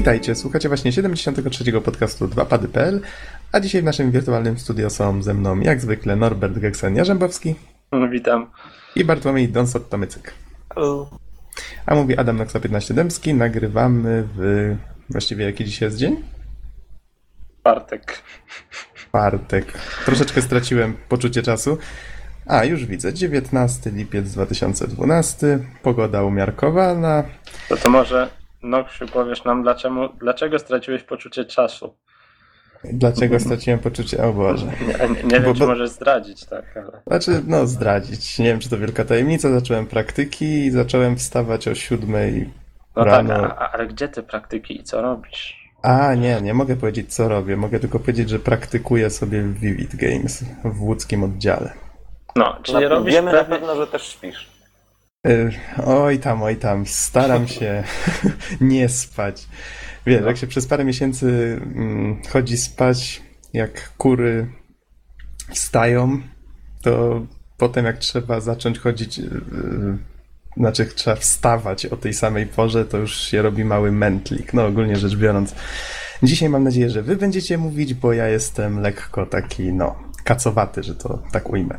Witajcie, słuchacie właśnie 73. podcastu 2pady.pl, a dzisiaj w naszym wirtualnym studio są ze mną jak zwykle Norbert Geksen-Jarzębowski Witam. i Bartłomiej Donsot-Tomycyk. Halo. A mówi Adam Noxa 15 Dębski, nagrywamy w... właściwie jaki dzisiaj jest dzień? Bartek. Czwartek. Troszeczkę straciłem poczucie czasu. A, już widzę, 19 lipiec 2012, pogoda umiarkowana. To to może Noksiu powiesz nam dlaczego, dlaczego straciłeś poczucie czasu? Dlaczego straciłem poczucie... O Boże. Nie, nie, nie wiem, Bo- czy możesz zdradzić, tak, ale... Znaczy, no zdradzić. Nie wiem, czy to wielka tajemnica. Zacząłem praktyki i zacząłem wstawać o siódmej No rano. tak, a, a, ale gdzie te praktyki i co robisz? A, nie, nie mogę powiedzieć, co robię. Mogę tylko powiedzieć, że praktykuję sobie w Vivid Games w łódzkim oddziale. No, czyli Na, robisz wiemy na pewno, że też śpisz. Y, Oj tam, oj tam, staram się nie spać. Wiesz, jak się przez parę miesięcy mm, chodzi spać, jak kury wstają, to potem jak trzeba zacząć chodzić, y, y, znaczy trzeba wstawać o tej samej porze, to już się robi mały mętlik. No ogólnie rzecz biorąc. Dzisiaj mam nadzieję, że wy będziecie mówić, bo ja jestem lekko taki, no, kacowaty, że to tak ujmę.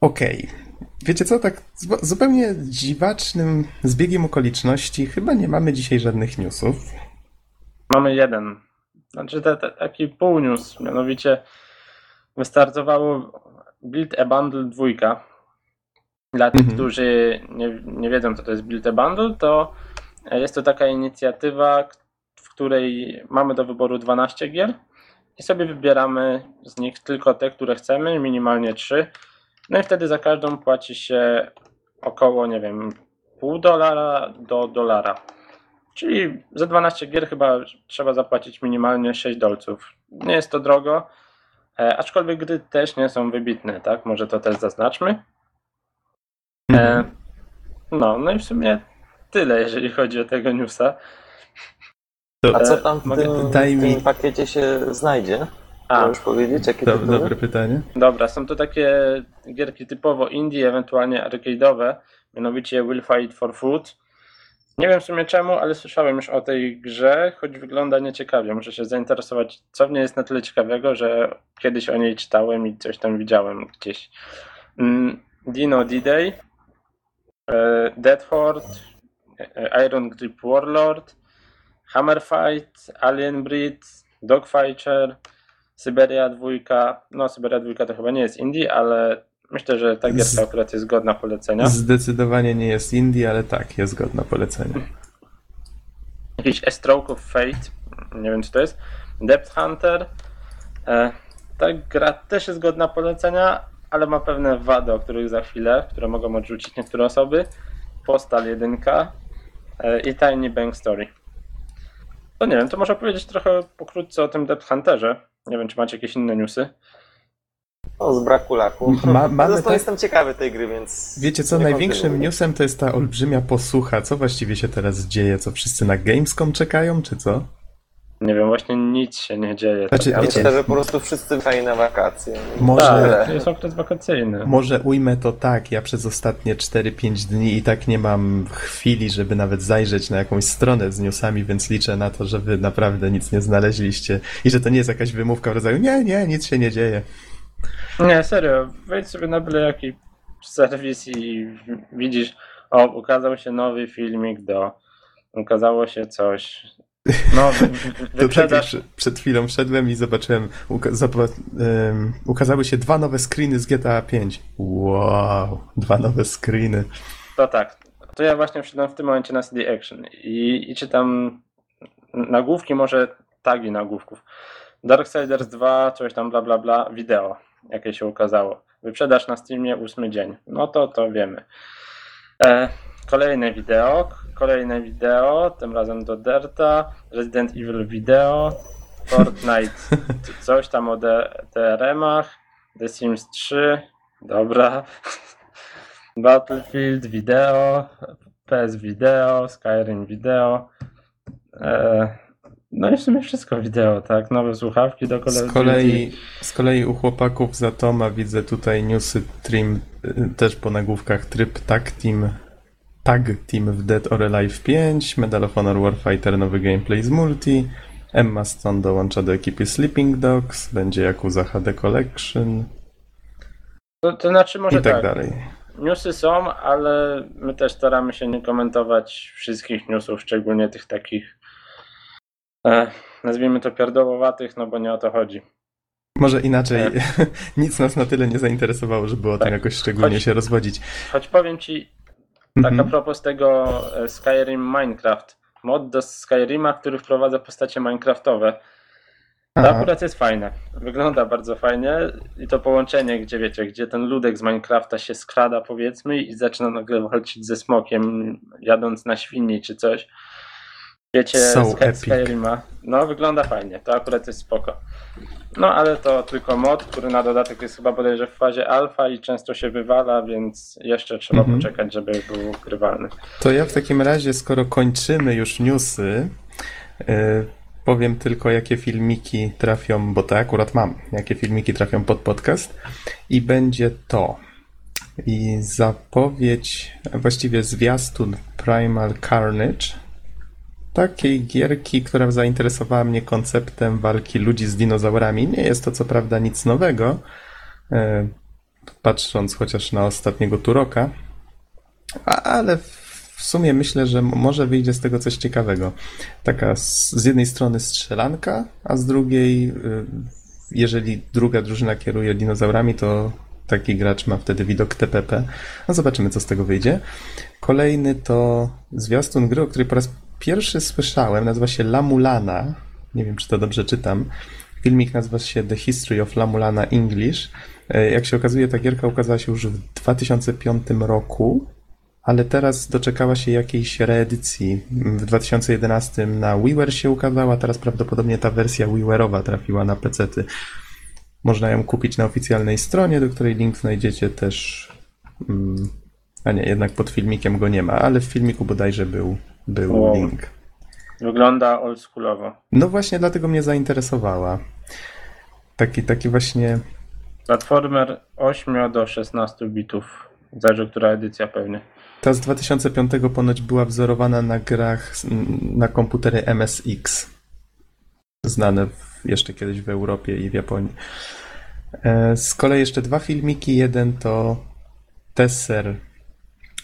Okej. Wiecie co, tak zu- zupełnie dziwacznym zbiegiem okoliczności chyba nie mamy dzisiaj żadnych newsów. Mamy jeden. Znaczy te, te, taki pół news, mianowicie wystartowało Build a Bundle 2. Dla tych, Mhm. którzy nie, nie wiedzą, co to jest Build a Bundle, to jest to taka inicjatywa, w której mamy do wyboru 12 gier i sobie wybieramy z nich tylko te, które chcemy, minimalnie 3. No i wtedy za każdą płaci się około, nie wiem, pół dolara do dolara. Czyli za 12 gier chyba trzeba zapłacić minimalnie 6 dolców. Nie jest to drogo, e, aczkolwiek gry też nie są wybitne, tak? Może to też zaznaczmy. E, no, no i w sumie tyle, jeżeli chodzi o tego newsa. A E, co tam w tym, daj mi- tym pakiecie się znajdzie? A, Możesz powiedzieć, jakie Do, tytuły? dobre pytanie. dobra, są to takie gierki typowo indie, ewentualnie arcade'owe, mianowicie Will Fight for Food. Nie wiem w sumie czemu, ale słyszałem już o tej grze, choć wygląda nieciekawie. Muszę się zainteresować, co w niej jest na tyle ciekawego, że kiedyś o niej czytałem i coś tam widziałem gdzieś. Mm, Dino D-Day, e, Dead Horde, e, Iron Grip Warlord, Hammer Fight, Alien Breed, Dogfighter, Syberia 2. No, Syberia 2 to chyba nie jest indie, ale myślę, że ta Z- gierka akurat jest godna polecenia. Zdecydowanie nie jest indie, ale tak, jest godna polecenia. jakiś A Stroke of Fate, nie wiem czy to jest, Depth Hunter. E, ta gra też jest godna polecenia, ale ma pewne wady, o których za chwilę, które mogą odrzucić niektóre osoby. Postal 1 e, i Tiny Bank Story. To nie wiem, to można powiedzieć trochę pokrótce o tym Depth Hunterze. Nie wiem, czy macie jakieś inne newsy. No, z braku laku. Ma- mamy Zresztą tak- jestem ciekawy tej gry, więc... Wiecie co, największym newsem to jest ta olbrzymia posłucha. Co właściwie się teraz dzieje? Co wszyscy na Gamescom czekają, czy co? Nie wiem, właśnie nic się nie dzieje. Znaczy, Ja Tak, wiecie- myślę, że po prostu wszyscy wyjechali na wakacje. Może- tak, Tak. to jest okres wakacyjny. Może ujmę to tak, ja przez ostatnie 4-5 dni i tak nie mam chwili, żeby nawet zajrzeć na jakąś stronę z newsami, więc liczę na to, że wy naprawdę nic nie znaleźliście i że to nie jest jakaś wymówka w rodzaju nie, nie, nic się nie dzieje. Nie, serio, wejdź sobie na byle jaki serwis i widzisz, o, ukazał się nowy filmik do, ukazało się coś, no, tak wyprzedaż, przed chwilą wszedłem i zobaczyłem, uka- zoba- em, ukazały się dwa nowe screeny z GTA 5. Wow, dwa nowe screeny. to tak, to ja właśnie wszedłem w tym momencie na CD Action i, i czytam nagłówki, może tagi nagłówków. Darksiders 2, coś tam bla bla bla, wideo, jakie się ukazało. Wyprzedaż na Steamie ósmy dzień. No to to wiemy. E, kolejne wideo, kolejne wideo, tym razem do Derta, Resident Evil wideo, Fortnite, coś tam o DRM-ach, The Sims 3, dobra, Battlefield wideo, PS wideo, Skyrim wideo, e, no i w sumie wszystko wideo, tak, nowe słuchawki do Call Z kolei, z kolei u chłopaków z Atoma widzę tutaj newsy Trim, y, też po nagłówkach tryb Tak Team Tag Team w Dead or Alive 5, Medal of Honor Warfighter nowy gameplay z multi, Emma Stone dołącza do ekipy Sleeping Dogs, będzie Yakuza HD Collection To, to znaczy może i tak tak, dalej. newsy są, ale my też staramy się nie komentować wszystkich newsów, szczególnie tych takich e, nazwijmy to pierdołowatych, no bo nie o to chodzi. Może inaczej, nic nas na tyle nie zainteresowało, żeby o tym Tak. jakoś szczególnie Choć- się rozwodzić. Choć powiem ci, tak Mhm. a propos tego e, Skyrim Minecraft, mod do Skyrima, który wprowadza postacie minecraftowe. To Aha. akurat jest fajne. Wygląda bardzo fajnie i to połączenie, gdzie wiecie, gdzie ten ludek z Minecrafta się skrada powiedzmy i zaczyna nagle walczyć ze smokiem jadąc na świni czy coś. Wiecie, So epic. Skyrima. No wygląda fajnie, to akurat jest spoko. No ale to tylko mod, który na dodatek jest chyba bodajże w fazie alfa i często się wywala, więc jeszcze trzeba Mhm. poczekać, żeby był grywalny. To ja w takim razie, skoro kończymy już newsy, y, powiem tylko, jakie filmiki trafią, bo to akurat mam, jakie filmiki trafią pod podcast. I będzie to. I zapowiedź, właściwie zwiastun Primal Carnage. Takiej gierki, która zainteresowała mnie konceptem walki ludzi z dinozaurami. Nie jest to co prawda nic nowego, y, patrząc chociaż na ostatniego Turoka, ale w sumie myślę, że może wyjdzie z tego coś ciekawego. Taka z, z jednej strony strzelanka, a z drugiej, y, jeżeli druga drużyna kieruje dinozaurami, to taki gracz ma wtedy widok TPP. No zobaczymy, co z tego wyjdzie. Kolejny to zwiastun gry, o której po raz pierwszy słyszałem. Nazywa się La Mulana. Nie wiem, czy to dobrze czytam. Filmik nazywa się The History of La Mulana English. E, Jak się okazuje, ta gierka ukazała się już w 2005 roku ale teraz doczekała się jakiejś reedycji. W 2011 na WiiWare się ukazała, teraz prawdopodobnie ta wersja WiiWare'owa trafiła na PC-ty. Można ją kupić na oficjalnej stronie, do której link znajdziecie też. mm, A nie, jednak pod filmikiem go nie ma, ale w filmiku bodajże był, był Wow. link. Wygląda oldschoolowo. No właśnie dlatego mnie zainteresowała. Taki, taki właśnie Platformer 8 do 16 bitów. Zależy, która edycja pewnie. Ta z 2005 ponoć była wzorowana na grach na komputery MSX. Znane w, jeszcze kiedyś w Europie i w Japonii. E, Z kolei jeszcze dwa filmiki. Jeden to Tesser,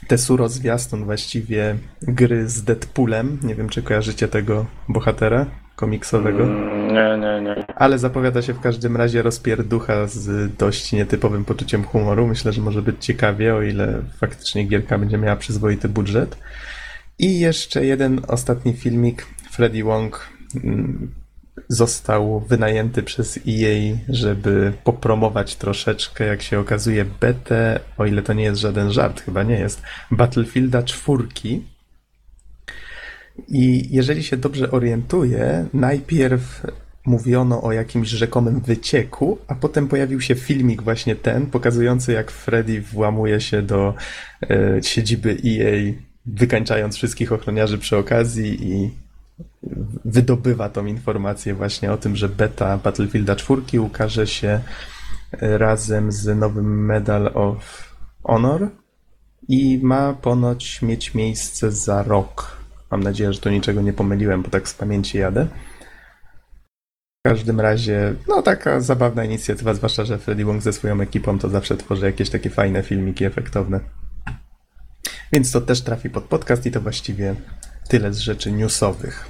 Tessuro zwiastun właściwie gry z Deadpoolem. Nie wiem, czy kojarzycie tego bohatera komiksowego. Mm, Nie, nie, nie. Ale zapowiada się w każdym razie rozpierducha z dość nietypowym poczuciem humoru. Myślę, że może być ciekawie, o ile faktycznie gierka będzie miała przyzwoity budżet. I jeszcze jeden ostatni filmik. Freddy Wong mm, został wynajęty przez EA, żeby popromować troszeczkę, jak się okazuje, betę, o ile to nie jest żaden żart, chyba nie jest, Battlefielda czwórki. I jeżeli się dobrze orientuję, najpierw mówiono o jakimś rzekomym wycieku, a potem pojawił się filmik właśnie ten, pokazujący jak Freddy włamuje się do e, siedziby EA, wykańczając wszystkich ochroniarzy przy okazji i wydobywa tą informację właśnie o tym, że beta Battlefielda 4 ukaże się e, razem z nowym Medal of Honor i ma ponoć mieć miejsce za rok. Mam nadzieję, że tu niczego nie pomyliłem, bo tak z pamięci jadę. W każdym razie, no taka zabawna inicjatywa, zwłaszcza, że Freddy Wong ze swoją ekipą to zawsze tworzy jakieś takie fajne filmiki efektowne. Więc to też trafi pod podcast i to właściwie tyle z rzeczy newsowych.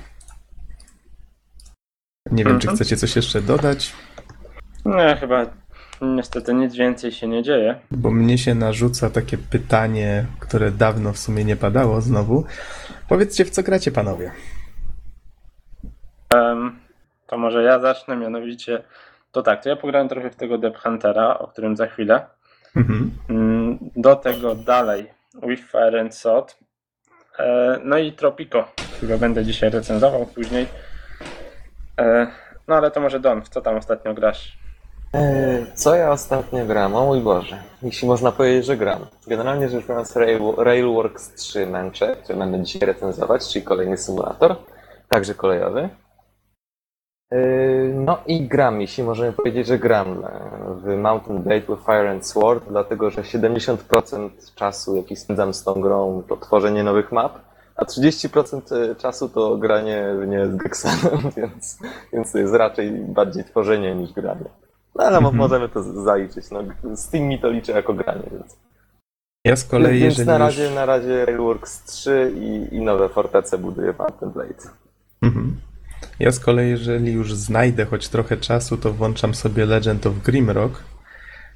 Nie wiem, czy Mhm. chcecie coś jeszcze dodać, Nie, chyba niestety nic więcej się nie dzieje. bo mnie się narzuca takie pytanie, które dawno w sumie nie padało znowu. Powiedzcie, w co gracie, panowie? Em, to może ja zacznę, mianowicie to tak, to ja pograłem trochę w tego Deep Huntera, o którym za chwilę. Mhm. Mm, Do tego dalej With Fire and Sword. E, No i Tropico, którego będę dzisiaj recenzował później. E, No ale to może Don, w co tam ostatnio grasz? Eee, Co ja ostatnio gram? O mój Boże, jeśli można powiedzieć, że gram. Generalnie rzecz biorąc Rail, Railworks 3 męczę, który będę dzisiaj recenzować, czyli kolejny symulator, także kolejowy. Yy, No i gram, jeśli możemy powiedzieć, że gram e, w Mountain Blade with Fire and Sword, dlatego że 70% czasu, jaki spędzam z tą grą, to tworzenie nowych map, a 30% czasu to granie w nie z Gexanem, więc, więc to jest raczej bardziej tworzenie niż granie. No ale mo- Mhm. możemy to zaliczyć. No, Steam mi to liczy jako granie, więc. Ja z kolei, więc jeżeli na już... razie, na razie Railworks 3 i, i nowe fortece buduję w Mountain Blade. Mhm. Ja z kolei, jeżeli już znajdę choć trochę czasu, to włączam sobie Legend of Grimrock.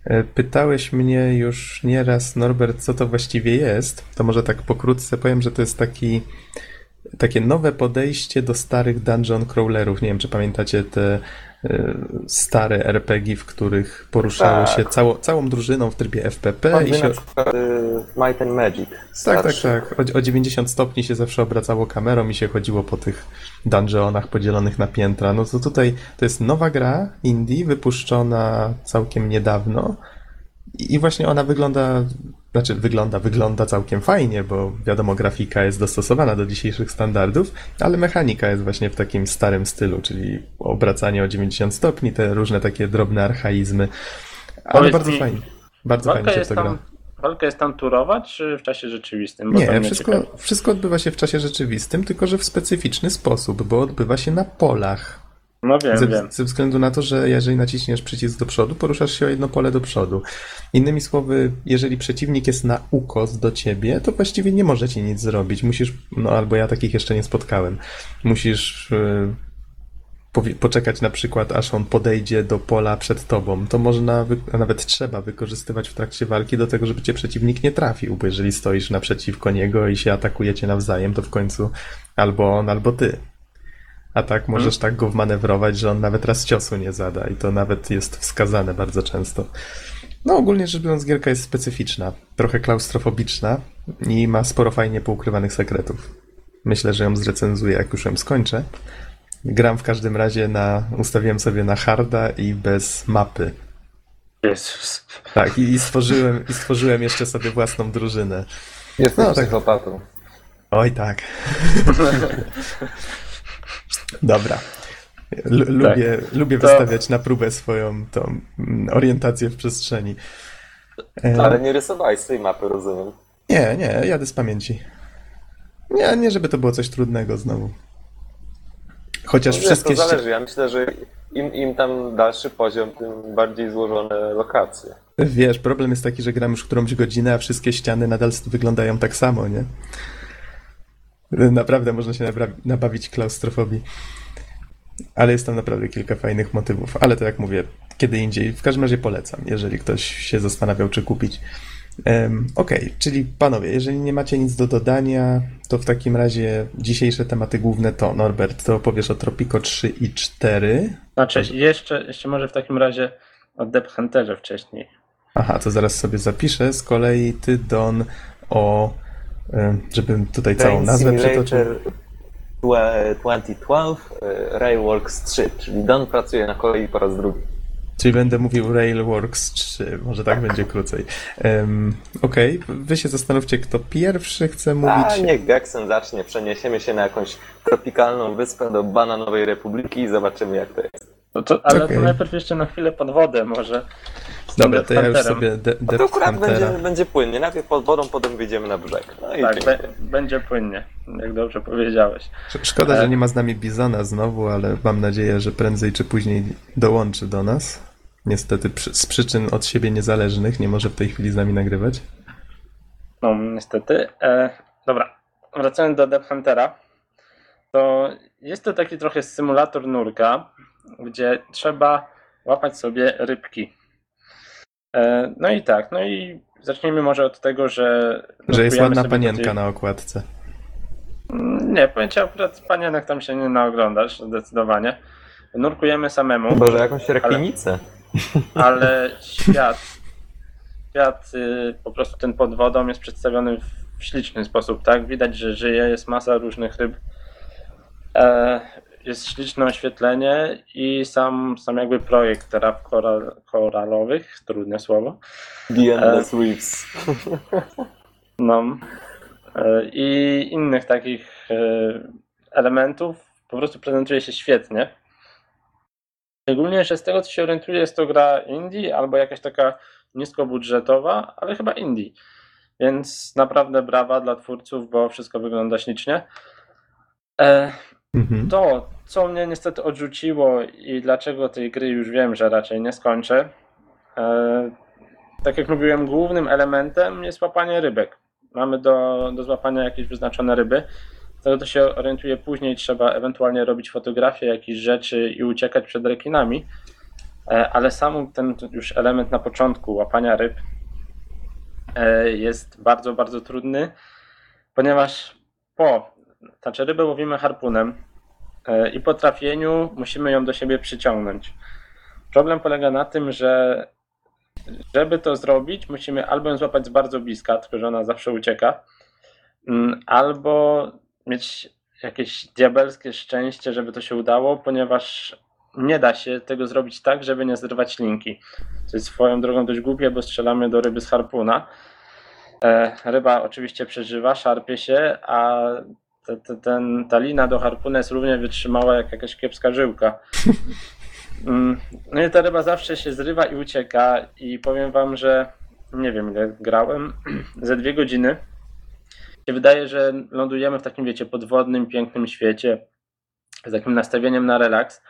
E, Pytałeś mnie już nieraz, Norbert, co to właściwie jest. To może tak pokrótce powiem, że to jest taki, takie nowe podejście do starych dungeon crawlerów. Nie wiem, czy pamiętacie te e, stare RPG, w których poruszało Tak. się cało, całą drużyną w trybie FPP. I się, na przykład y, Might and Magic. tak, tak, starszy. tak. O, o 90 stopni się zawsze obracało kamerą i się chodziło po tych dungeonach podzielonych na piętra. No to tutaj to jest nowa gra indie, wypuszczona całkiem niedawno i właśnie ona wygląda, znaczy wygląda, wygląda całkiem fajnie, bo wiadomo, grafika jest dostosowana do dzisiejszych standardów, ale mechanika jest właśnie w takim starym stylu, czyli obracanie o 90 stopni, te różne takie drobne archaizmy. Ale Powiedz bardzo mi, fajnie. Bardzo fajnie się w to gra. tam, walka jest tam turowa, czy w czasie rzeczywistym? Bo Nie, wszystko, wszystko odbywa się w czasie rzeczywistym, tylko że w specyficzny sposób, bo odbywa się na polach. No wiem, Ze, wiem. ze względu na to, że jeżeli naciśniesz przycisk do przodu, poruszasz się o jedno pole do przodu. Innymi słowy, jeżeli przeciwnik jest na ukos do ciebie, to właściwie nie może ci nic zrobić. Musisz, no albo ja takich jeszcze nie spotkałem, musisz yy, poczekać na przykład, aż on podejdzie do pola przed tobą. To można, a nawet trzeba wykorzystywać w trakcie walki do tego, żeby cię przeciwnik nie trafił, bo jeżeli stoisz naprzeciwko niego i się atakujecie nawzajem, to w końcu albo on, albo ty. A tak możesz tak go wmanewrować, że on nawet raz ciosu nie zada i to nawet jest wskazane bardzo często. No ogólnie rzecz biorąc gierka jest specyficzna, trochę klaustrofobiczna i ma sporo fajnie poukrywanych sekretów. Myślę, że ją zrecenzuję jak już ją skończę. Gram w każdym razie na, ustawiłem sobie na harda i bez mapy. Jezus. Tak, i, i stworzyłem, i stworzyłem jeszcze sobie własną drużynę. Jesteś No, tak. psychopatą. Oj tak. Dobra. L- lubię lubię To- wystawiać na próbę swoją tą mm, orientację w przestrzeni. E, Ale nie rysowałeś swojej mapy, rozumiem. Nie, nie, jadę z pamięci. Nie, nie żeby to było coś trudnego znowu. Chociaż Wiesz, wszystkie to zależy. Ja myślę, że im, im tam dalszy poziom, tym bardziej złożone lokacje. Wiesz, problem jest taki, że gram już którąś godzinę, a wszystkie ściany nadal wyglądają tak samo, nie? Naprawdę można się nabawić klaustrofobii. Ale jest tam naprawdę kilka fajnych motywów. Ale to jak mówię, kiedy indziej. W każdym razie polecam, jeżeli ktoś się zastanawiał, czy kupić. Em, Okej, czyli panowie, jeżeli nie macie nic do dodania, to w takim razie dzisiejsze tematy główne to, Norbert, to opowiesz o Tropico 3 i 4. Znaczy, jeszcze, jeszcze może w takim razie o Deep Hunterze wcześniej. Aha, to zaraz sobie zapiszę. Z kolei ty, Don, o. e, Żebym tutaj całą Train nazwę Simulator przytoczył. dwa- 2012 e, Railworks 3, czyli Don pracuje na kolei po raz drugi. Czyli będę mówił Railworks 3, może tak będzie krócej. Um, Okej, wy się zastanówcie, kto pierwszy chce mówić. A niech Gexen zacznie, przeniesiemy się na jakąś tropikalną wyspę do Bananowej Republiki i zobaczymy jak to jest. No to, ale Okej. to najpierw jeszcze na chwilę pod wodę może. Dobra, to ja już sobie de- A to Depth akurat będzie, będzie płynnie. Najpierw pod wodą, potem wyjdziemy na brzeg. No i Tak, be, będzie płynnie, jak dobrze powiedziałeś. Sz- Szkoda, E. że nie ma z nami Bizona znowu, ale mam nadzieję, że prędzej czy później dołączy do nas. Niestety przy, z przyczyn od siebie niezależnych nie może w tej chwili z nami nagrywać. No, niestety. E, dobra, wracając do Deep Huntera, to jest to taki trochę symulator nurka, gdzie trzeba łapać sobie rybki. E, no i tak, no i zacznijmy może od tego, że. Że jest ładna panienka na okładce. Mm, Nie, powiem ci akurat panienek tam się nie naoglądasz, zdecydowanie. Nurkujemy samemu. Boże, jakąś rekwinicę. ale świat, świat y, po prostu ten pod wodą jest przedstawiony w śliczny sposób, tak? Widać, że żyje, jest masa różnych ryb, e, jest śliczne oświetlenie i sam, sam jakby projekt raf koral, koralowych, trudne słowo, The Endless Reefs. no, e, i innych takich e, elementów po prostu prezentuje się świetnie. Szczególnie, że z tego co się orientuję, jest to gra indie albo jakaś taka niskobudżetowa, ale chyba indie. Więc naprawdę brawa dla twórców, bo wszystko wygląda ślicznie. Mhm. to, co mnie niestety odrzuciło i dlaczego tej gry już wiem, że raczej nie skończę. E, tak jak mówiłem, głównym elementem jest łapanie rybek. Mamy do, do złapania jakieś wyznaczone ryby. Tego to się orientuję później, trzeba ewentualnie robić fotografię jakichś rzeczy i uciekać przed rekinami. E, ale sam ten już element na początku łapania ryb e, jest bardzo, bardzo trudny, ponieważ po, znaczy rybę łowimy harpunem e, i po trafieniu musimy ją do siebie przyciągnąć. Problem polega na tym, że żeby to zrobić, musimy albo ją złapać z bardzo bliska, tylko że ona zawsze ucieka, mm, albo mieć jakieś diabelskie szczęście, żeby to się udało, ponieważ nie da się tego zrobić tak, żeby nie zrywać linki. To jest swoją drogą dość głupie, bo strzelamy do ryby z harpuna. E, ryba oczywiście przeżywa, szarpie się, a te, te, ten, ta lina do harpuna jest równie wytrzymała jak jakaś kiepska żyłka. Mm, No i ta ryba zawsze się zrywa i ucieka i powiem wam, że nie wiem ile grałem, ze dwie godziny. Się wydaje, że lądujemy w takim, wiecie, podwodnym, pięknym świecie z takim nastawieniem na relaks.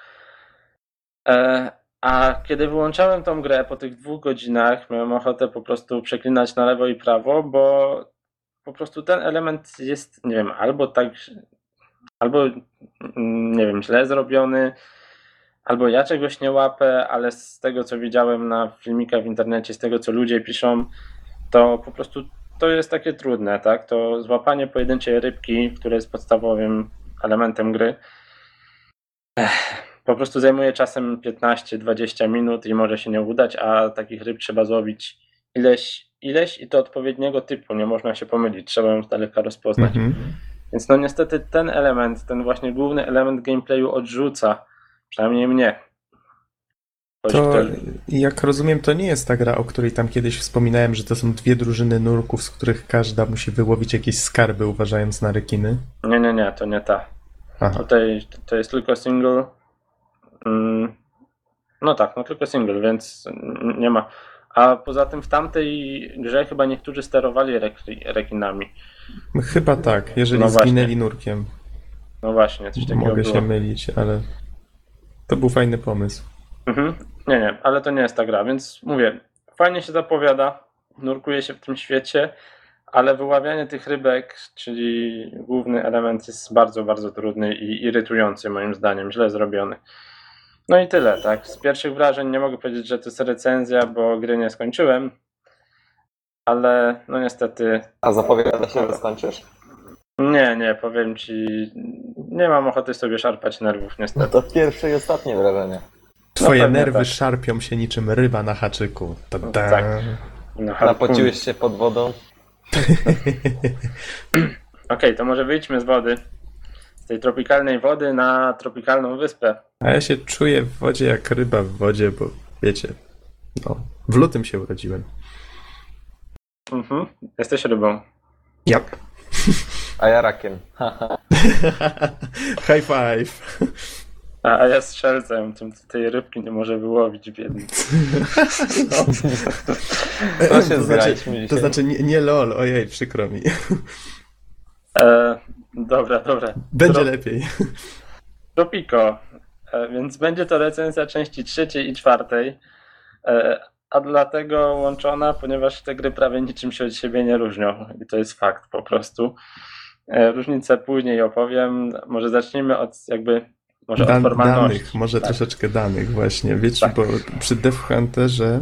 E, a kiedy wyłączałem tą grę po tych dwóch godzinach, miałem ochotę po prostu przeklinać na lewo i prawo, bo po prostu ten element jest, nie wiem, albo tak, albo mm, nie wiem, źle zrobiony, albo ja czegoś nie łapę, ale z tego co widziałem na filmikach w internecie, z tego co ludzie piszą, to po prostu to jest takie trudne, tak? To złapanie pojedynczej rybki, które jest podstawowym elementem gry, ech, po prostu zajmuje czasem 15-20 minut i może się nie udać, a takich ryb trzeba złowić ileś, ileś i to odpowiedniego typu, nie można się pomylić, trzeba ją z daleka rozpoznać. Mhm. Więc no niestety ten element, ten właśnie główny element gameplayu odrzuca, przynajmniej mnie. Ktoś, To, jak rozumiem, to nie jest ta gra, o której tam kiedyś wspominałem, że to są dwie drużyny nurków, z których każda musi wyłowić jakieś skarby, uważając na rekiny. Nie, nie, nie, to nie ta. Aha. Tutaj to jest tylko single. Mm, No tak, no tylko single, więc nie ma. A poza tym w tamtej grze chyba niektórzy sterowali rek- rekinami. Chyba tak, jeżeli No zginęli nurkiem. No właśnie, coś takiego Mogę było. się mylić, ale to był fajny pomysł. Mhm. Nie, nie, ale to nie jest ta gra, więc mówię, fajnie się zapowiada, nurkuje się w tym świecie, ale wyławianie tych rybek, czyli główny element jest bardzo, bardzo trudny i irytujący moim zdaniem, źle zrobiony. No i tyle, tak. Z pierwszych wrażeń nie mogę powiedzieć, że to jest recenzja, bo gry nie skończyłem, ale no niestety A zapowiada się, że skończysz? nie, nie, powiem ci, nie mam ochoty sobie szarpać nerwów No niestety. to pierwsze i ostatnie wrażenie. Twoje pewnie nerwy tak. szarpią się niczym ryba na haczyku. Ta -da. tak. No. Napociłeś się pod wodą. Okej, to może wyjdźmy z wody. Tej tropikalnej wody na tropikalną wyspę. A ja się czuję w wodzie jak ryba w wodzie, bo wiecie, no, w lutym się urodziłem. Mhm. Jesteś rybą. Yep. A ja rakiem. High five. A, a ja strzelcem, tym tej rybki nie może wyłowić biedny. To się to znaczy, to znaczy nie, nie lol, ojej, przykro mi. E, dobra, dobra. Będzie Tro- lepiej. Tropico. E, więc będzie to recenzja części trzeciej i czwartej. E, a dlatego łączona, ponieważ te gry prawie niczym się od siebie nie różnią. I to jest fakt po prostu. E, różnice później opowiem. Może zacznijmy od jakby może od Dan, formalności. danych, może Tak. troszeczkę danych właśnie. Wiecie, Tak. bo przy Death Hunterze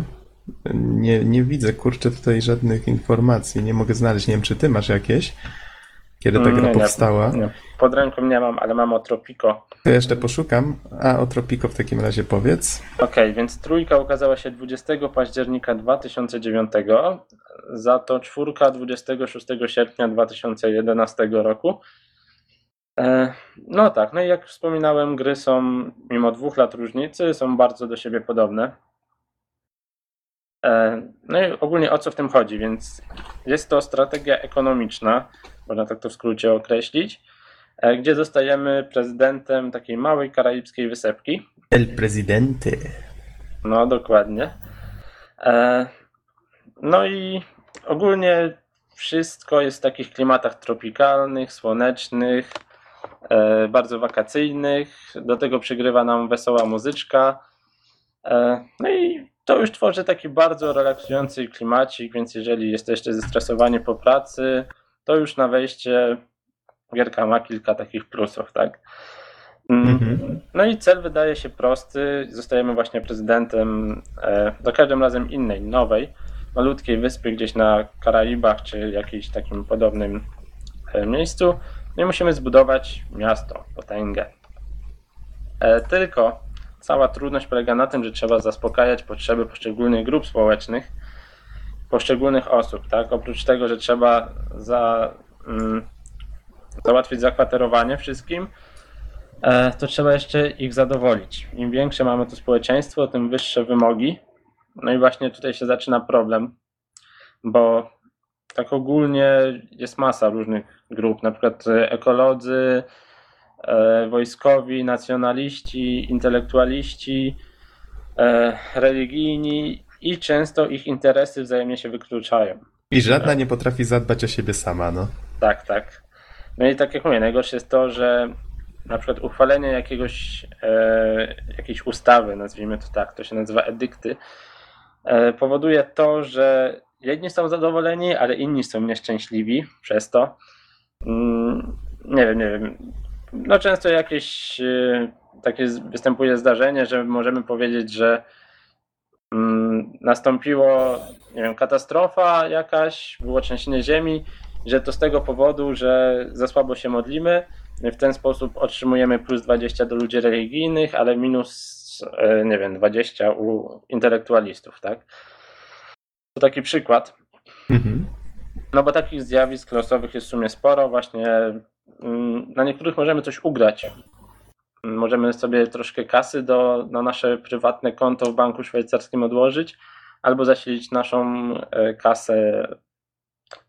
nie, nie widzę, kurczę, tutaj żadnych informacji. Nie mogę znaleźć. Nie wiem, czy ty masz jakieś? Kiedy ta Mm, gra nie, nie. powstała? Nie, pod ręką nie mam, ale mam o Tropico. To jeszcze poszukam. A o Tropico w takim razie powiedz. Okej, więc trójka ukazała się 20 października 2009, za to czwórka 26 sierpnia 2011 roku. E, No tak, no i jak wspominałem, gry są, mimo dwóch lat różnicy, są bardzo do siebie podobne. E, No i ogólnie o co w tym chodzi? Więc jest to strategia ekonomiczna, można tak to w skrócie określić, e, gdzie zostajemy prezydentem takiej małej karaibskiej wysepki. El Presidente. No, dokładnie. E, no i ogólnie wszystko jest w takich klimatach tropikalnych, słonecznych, e, bardzo wakacyjnych. Do tego przygrywa nam wesoła muzyczka. No i to już tworzy taki bardzo relaksujący klimacik, więc jeżeli jesteście zestresowani po pracy, to już na wejście gierka ma kilka takich plusów, tak? Mm, Mhm. No i cel wydaje się prosty. Zostajemy właśnie prezydentem e, za każdym razem innej, nowej, malutkiej wyspy gdzieś na Karaibach czy jakimś takim podobnym e, miejscu. No i musimy zbudować miasto, potęgę. E, tylko cała trudność polega na tym, że trzeba zaspokajać potrzeby poszczególnych grup społecznych, poszczególnych osób, tak? Oprócz tego, że trzeba za, mm, załatwić zakwaterowanie wszystkim, e, to trzeba jeszcze ich zadowolić. Im większe mamy to społeczeństwo, tym wyższe wymogi. No i właśnie tutaj się zaczyna problem, bo tak ogólnie jest masa różnych grup, na przykład e, ekolodzy, e, wojskowi, nacjonaliści, intelektualiści, e, religijni i często ich interesy wzajemnie się wykluczają. I żadna nie potrafi zadbać o siebie sama, no. Tak, tak. No i tak jak mówię, najgorsze jest to, że na przykład uchwalenie jakiegoś, e, jakiejś ustawy, nazwijmy to tak, to się nazywa edykty, e, powoduje to, że jedni są zadowoleni, ale inni są nieszczęśliwi przez to. Mm, nie wiem, nie wiem. No często jakieś e, takie występuje zdarzenie, że możemy powiedzieć, że nastąpiło, nie wiem, katastrofa jakaś, było trzęsienie ziemi, że to z tego powodu, że za słabo się modlimy, w ten sposób otrzymujemy plus 20 do ludzi religijnych, ale minus, e, nie wiem, 20 u intelektualistów, tak? To taki przykład. Mhm. No bo takich zjawisk losowych jest w sumie sporo, właśnie mm, na niektórych możemy coś ugrać. Możemy sobie troszkę kasy do, na nasze prywatne konto w banku szwajcarskim odłożyć, albo zasilić naszą e, kasę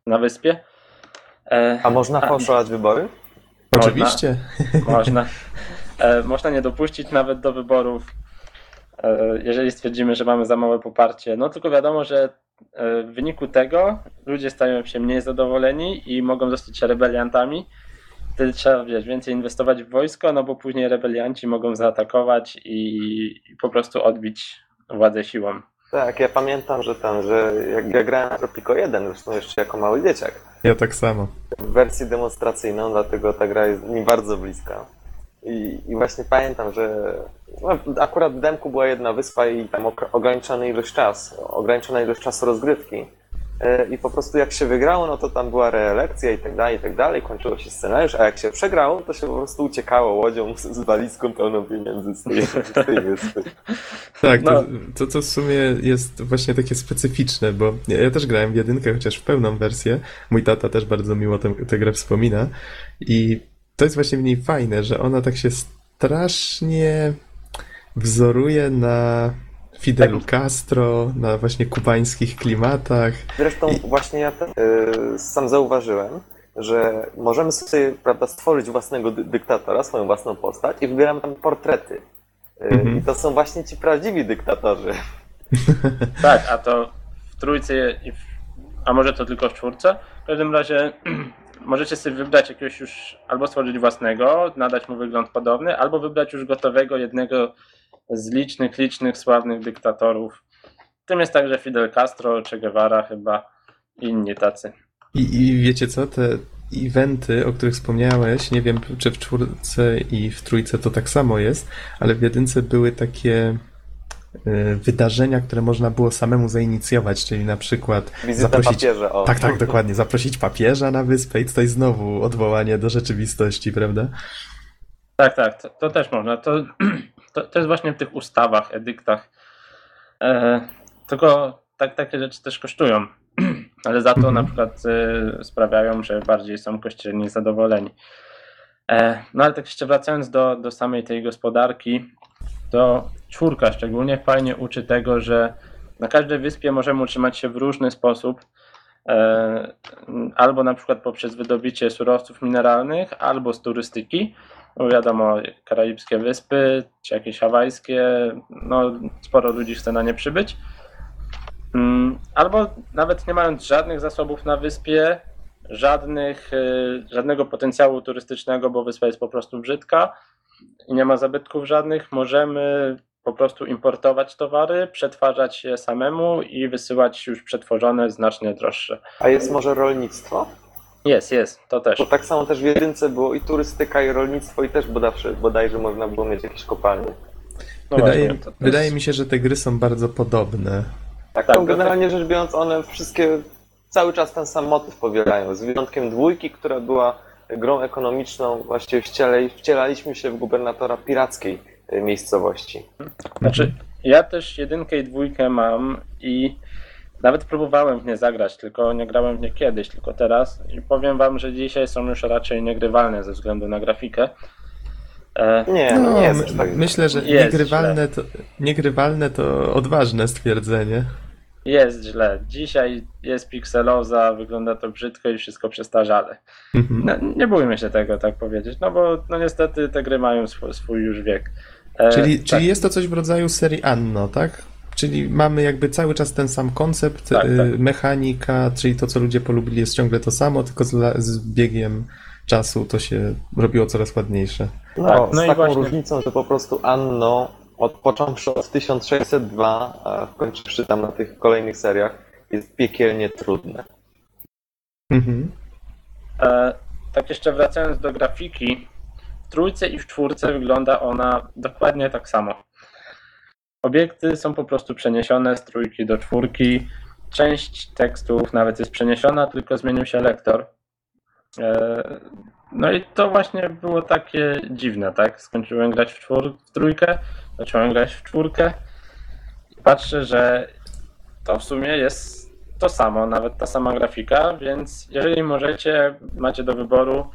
na wyspie. E, A można A- fałszować wybory? Oczywiście. Można. E, można nie dopuścić nawet do wyborów, jeżeli stwierdzimy, że mamy za małe poparcie. No tylko wiadomo, że w wyniku tego ludzie stają się mniej zadowoleni i mogą zostać rebeliantami. Wtedy trzeba wiesz, więcej inwestować w wojsko, no bo później rebelianci mogą zaatakować i, i po prostu odbić władzę siłą. Tak, ja pamiętam, że ten, że jak ja grałem w Tropico 1, zresztą jeszcze jako mały dzieciak, Ja tak samo. w wersji demonstracyjną, dlatego ta gra jest mi bardzo bliska. I, i właśnie pamiętam, że no, akurat w demku była jedna wyspa i tam ograniczona ilość czasu, ograniczona ilość czasu rozgrywki. E, I po prostu jak się wygrało, no to tam była reelekcja i tak dalej, i tak dalej, kończyło się scenariusz, a jak się przegrało, to się po prostu uciekało łodzią z, z walizką pełną pieniędzy z tej, z tej wyspy. Tak, to, No. to, to w sumie jest właśnie takie specyficzne, bo ja, ja też grałem w jedynkę, chociaż w pełną wersję. Mój tata też bardzo miło tę, tę grę wspomina. I to jest właśnie w niej fajne, że ona tak się strasznie wzoruje na Fidelu Castro, na właśnie kubańskich klimatach. Zresztą właśnie ja ten, y, sam zauważyłem, że możemy sobie prawda, stworzyć własnego dy- dyktatora, swoją własną postać i wybieramy tam portrety. Y, Mhm. I to są właśnie ci prawdziwi dyktatorzy. Tak, a to w trójce, i w, a może to tylko w czwórce? W każdym razie możecie sobie wybrać jakiegoś już, albo stworzyć własnego, nadać mu wygląd podobny, albo wybrać już gotowego jednego z licznych, licznych, sławnych dyktatorów. Tym jest także Fidel Castro, Che Guevara chyba i inni tacy. I, I wiecie co, te eventy, o których wspomniałeś, nie wiem czy w czwórce i w trójce to tak samo jest, ale w jedynce były takie y, wydarzenia, które można było samemu zainicjować, czyli na przykład Wizyta zaprosić... papieża. O. Tak, tak, dokładnie. Zaprosić papieża na wyspę i tutaj znowu odwołanie do rzeczywistości, prawda? Tak, tak, to, to też można. To, to, to jest właśnie w tych ustawach, edyktach. E, tylko tak, takie rzeczy też kosztują, ale za to Mhm. na przykład e, sprawiają, że bardziej są kościelni zadowoleni. E, no ale tak jeszcze wracając do, do samej tej gospodarki, to czwórka szczególnie fajnie uczy tego, że na każdej wyspie możemy utrzymać się w różny sposób. E, albo na przykład poprzez wydobycie surowców mineralnych, albo z turystyki. No wiadomo, karaibskie wyspy, czy jakieś hawajskie, no sporo ludzi chce na nie przybyć. Mm, Albo nawet nie mając żadnych zasobów na wyspie, żadnych, y, żadnego potencjału turystycznego, bo wyspa jest po prostu brzydka i nie ma zabytków żadnych, możemy po prostu importować towary, przetwarzać je samemu i wysyłać już przetworzone, znacznie droższe. A jest może rolnictwo? Jest, jest, to też. Bo tak samo też w jedynce było i turystyka, i rolnictwo, i też bodajże, bodajże można było mieć jakieś kopalnie. No wydaje, właśnie, to- to wydaje jest- mi się, że te gry są bardzo podobne. Tak, Tak, no generalnie rzecz biorąc, one wszystkie cały czas ten sam motyw powielają, z wyjątkiem dwójki, która była grą ekonomiczną, właściwie wciele, wcielaliśmy się w gubernatora pirackiej y, miejscowości. Znaczy, ja też jedynkę i dwójkę mam i nawet próbowałem w nie zagrać, tylko nie grałem w nie kiedyś, tylko teraz. I powiem wam, że dzisiaj są już raczej niegrywalne ze względu na grafikę. E, Nie, no, No, nie jest tak. myślę, że Jest niegrywalne to, niegrywalne to odważne stwierdzenie. jest źle. Dzisiaj jest pikseloza, wygląda to brzydko i wszystko przestarzale. Mhm. No, nie bójmy się tego tak powiedzieć, no bo no niestety te gry mają swój, swój już wiek. E, Czyli, tak. czyli jest to coś w rodzaju serii Anno, tak? Czyli mamy jakby cały czas ten sam koncept, Tak, y, tak. mechanika, czyli to, co ludzie polubili, jest ciągle to samo, tylko z, z biegiem czasu to się robiło coraz ładniejsze. No, Tak, z no i taką właśnie- różnicą, że po prostu Anno, od począwszy od 1602, a kończywszy tam na tych kolejnych seriach, jest piekielnie trudne. Mhm. E, tak jeszcze wracając do grafiki, w trójce i w czwórce wygląda ona dokładnie tak samo. Obiekty są po prostu przeniesione z trójki do czwórki. Część tekstów nawet jest przeniesiona, tylko zmienił się lektor. E, no i to właśnie było takie dziwne, tak? Skończyłem grać w, czwór- w trójkę, zacząłem grać w czwórkę i patrzę, że to w sumie jest to samo, nawet ta sama grafika, więc jeżeli możecie, macie do wyboru,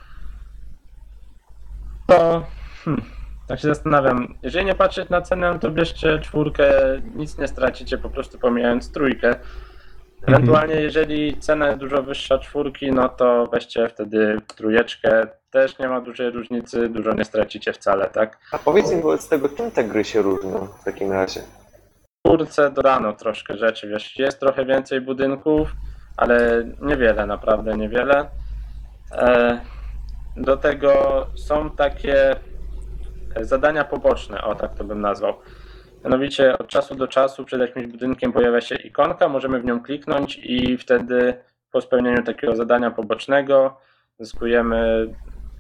to hmm, tak się zastanawiam, jeżeli nie patrzeć na cenę, to bierzcie czwórkę, nic nie stracicie, po prostu pomijając trójkę. Ewentualnie jeżeli cena jest dużo wyższa czwórki, no to weźcie wtedy trójeczkę, też nie ma dużej różnicy, dużo nie stracicie wcale, tak? A powiedz mi wobec tego, czym te gry się różnią w takim razie? czwórce dodano troszkę rzeczy, wiesz, jest trochę więcej budynków, ale niewiele, naprawdę niewiele. E, do tego są takie zadania poboczne, o tak to bym nazwał. Mianowicie od czasu do czasu przed jakimś budynkiem pojawia się ikonka, możemy w nią kliknąć i wtedy po spełnieniu takiego zadania pobocznego zyskujemy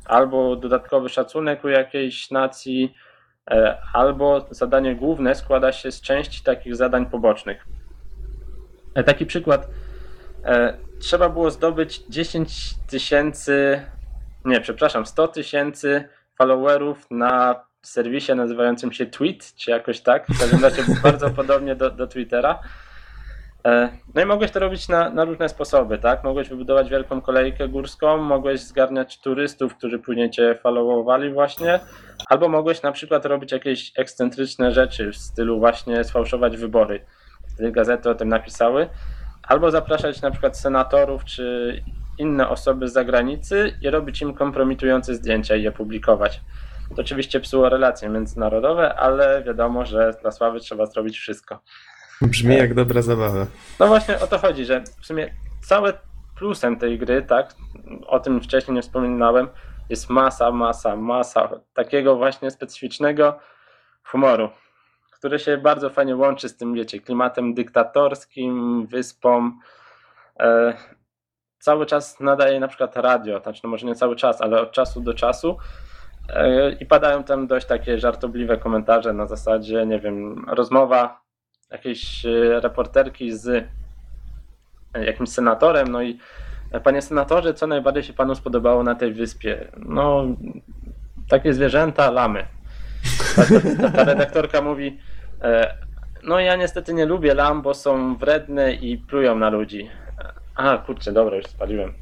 albo dodatkowy szacunek u jakiejś nacji, E, albo zadanie główne składa się z części takich zadań pobocznych. E, Taki przykład. E, Trzeba było zdobyć 10 tysięcy, nie, przepraszam, 100 tysięcy followerów na serwisie nazywającym się Tweet, czy jakoś tak. W każdym razie bardzo podobnie do, do Twittera. E, No i mogłeś to robić na, na różne sposoby, tak? Mogłeś wybudować wielką kolejkę górską, mogłeś zgarniać turystów, którzy później cię followowali właśnie, albo mogłeś na przykład robić jakieś ekscentryczne rzeczy w stylu właśnie sfałszować wybory. Wtedy gazety o tym napisały. Albo zapraszać na przykład senatorów czy inne osoby z zagranicy i robić im kompromitujące zdjęcia i je publikować. To oczywiście psuło relacje międzynarodowe, ale wiadomo, że dla sławy trzeba zrobić wszystko. Brzmi jak dobra zabawa. No właśnie o to chodzi, że w sumie całe plusem tej gry, tak, o tym wcześniej nie wspominałem, jest masa, masa, masa takiego właśnie specyficznego humoru, który się bardzo fajnie łączy z tym, wiecie, klimatem dyktatorskim, wyspą. Cały czas nadaje na przykład radio, znaczy no może nie cały czas, ale od czasu do czasu e, i padają tam dość takie żartobliwe komentarze na zasadzie, nie wiem, rozmowa jakiejś e, reporterki z e, jakimś senatorem, no i panie senatorze, co najbardziej się panu spodobało na tej wyspie? No, takie zwierzęta, lamy. Ta, ta, ta redaktorka mówi, no ja niestety nie lubię lam, bo są wredne i plują na ludzi. A, kurczę, dobra, już spaliłem.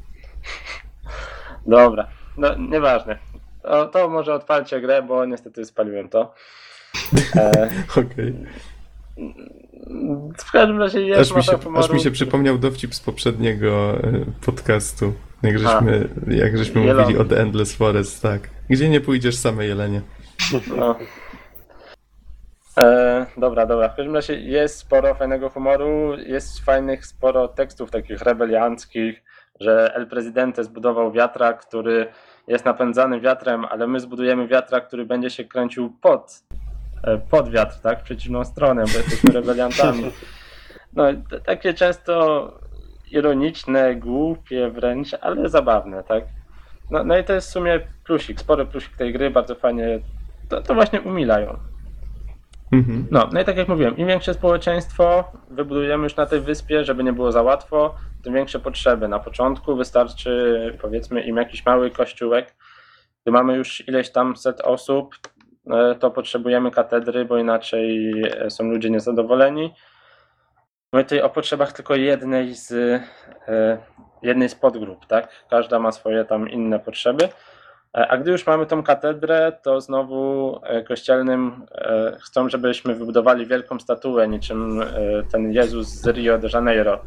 Dobra, no nieważne. To, to może odpalcie grę, bo niestety spaliłem to. E, Okej. w każdym razie jest Aż, mi się, aż mi się przypomniał dowcip z poprzedniego e, podcastu. Jak żeśmy, jak żeśmy Jelony. mówili o The Endless Forest, tak. Gdzie nie pójdziesz same jelenie? No. E, dobra, dobra. W każdym razie jest sporo fajnego humoru, jest fajnych sporo tekstów takich rebelianckich, że El Presidente zbudował wiatrak, który jest napędzany wiatrem, ale my zbudujemy wiatrak, który będzie się kręcił pod, e, pod wiatr, tak? W przeciwną stronę, bo jesteśmy rebeliantami. No, takie często ironiczne, głupie wręcz, ale zabawne, tak? No, no i to jest w sumie plusik, spory plusik tej gry, bardzo fajnie to, to właśnie umilają. Mhm. No, no i tak jak mówiłem, im większe społeczeństwo wybudujemy już na tej wyspie, żeby nie było za łatwo, tym większe potrzeby. Na początku wystarczy powiedzmy im jakiś mały kościółek. Gdy mamy już ileś tam set osób, e, to potrzebujemy katedry, bo inaczej e, są ludzie niezadowoleni. Mówię tutaj o potrzebach tylko jednej z, e, jednej z podgrup, tak? Każda ma swoje tam inne potrzeby. E, A gdy już mamy tą katedrę, to znowu e, kościelnym e, chcą, żebyśmy wybudowali wielką statuę, niczym ten Jezus z Rio de Janeiro.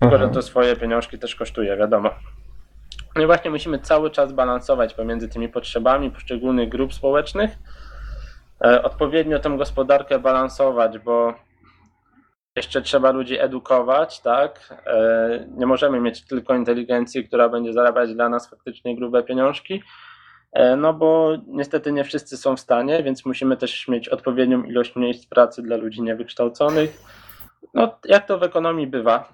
Tylko, że to swoje pieniążki też kosztuje, wiadomo. No i właśnie musimy cały czas balansować pomiędzy tymi potrzebami poszczególnych grup społecznych, odpowiednio tę gospodarkę balansować, bo jeszcze trzeba ludzi edukować, tak? E, Nie możemy mieć tylko inteligencji, która będzie zarabiać dla nas faktycznie grube pieniążki, e, no bo niestety nie wszyscy są w stanie, więc musimy też mieć odpowiednią ilość miejsc pracy dla ludzi niewykształconych. No, jak to w ekonomii bywa.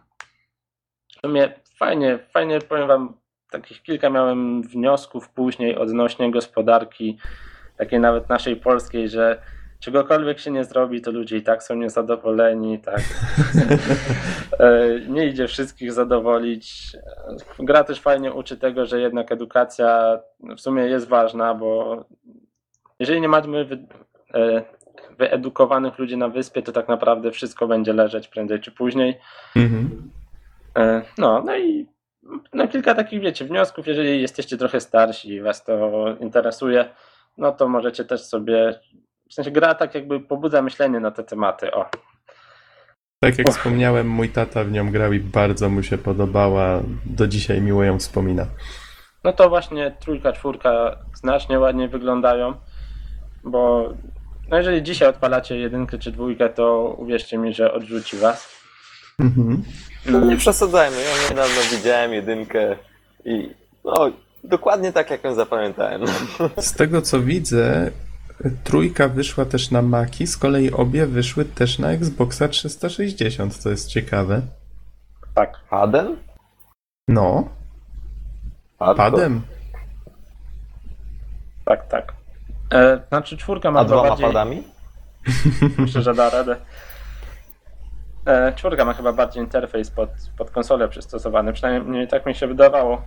W sumie fajnie, fajnie powiem Wam, takich kilka miałem wniosków później odnośnie gospodarki, takiej nawet naszej polskiej, że czegokolwiek się nie zrobi, to ludzie i tak są niezadowoleni, tak. E, nie idzie wszystkich zadowolić. Gra też fajnie uczy tego, że jednak edukacja w sumie jest ważna, bo jeżeli nie mamy wy, e, wyedukowanych ludzi na wyspie, to tak naprawdę wszystko będzie leżeć prędzej czy później. Mhm. E, No, no i no kilka takich, wiecie, wniosków, jeżeli jesteście trochę starsi i was to interesuje, no to możecie też sobie, w sensie gra tak jakby pobudza myślenie na te tematy, o. Tak jak wspomniałem, mój tata w nią grał i bardzo mu się podobała. Do dzisiaj miło ją wspomina. No to właśnie trójka, czwórka znacznie ładniej wyglądają, bo no jeżeli dzisiaj odpalacie jedynkę czy dwójkę, to uwierzcie mi, że odrzuci was. Mhm. No nie przesadzajmy, ja niedawno widziałem jedynkę i no, dokładnie tak jak ją zapamiętałem. Z tego co widzę, trójka wyszła też na Maki, z kolei obie wyszły też na Xboxa 360, co jest ciekawe. Tak. Padem? No, padem. Tak, tak. E, znaczy czwórka ma A chyba dwoma bardziej... padami? Myślę, że da radę. E, czwórka ma chyba bardziej interfejs pod, pod konsolę przystosowany, przynajmniej tak mi się wydawało.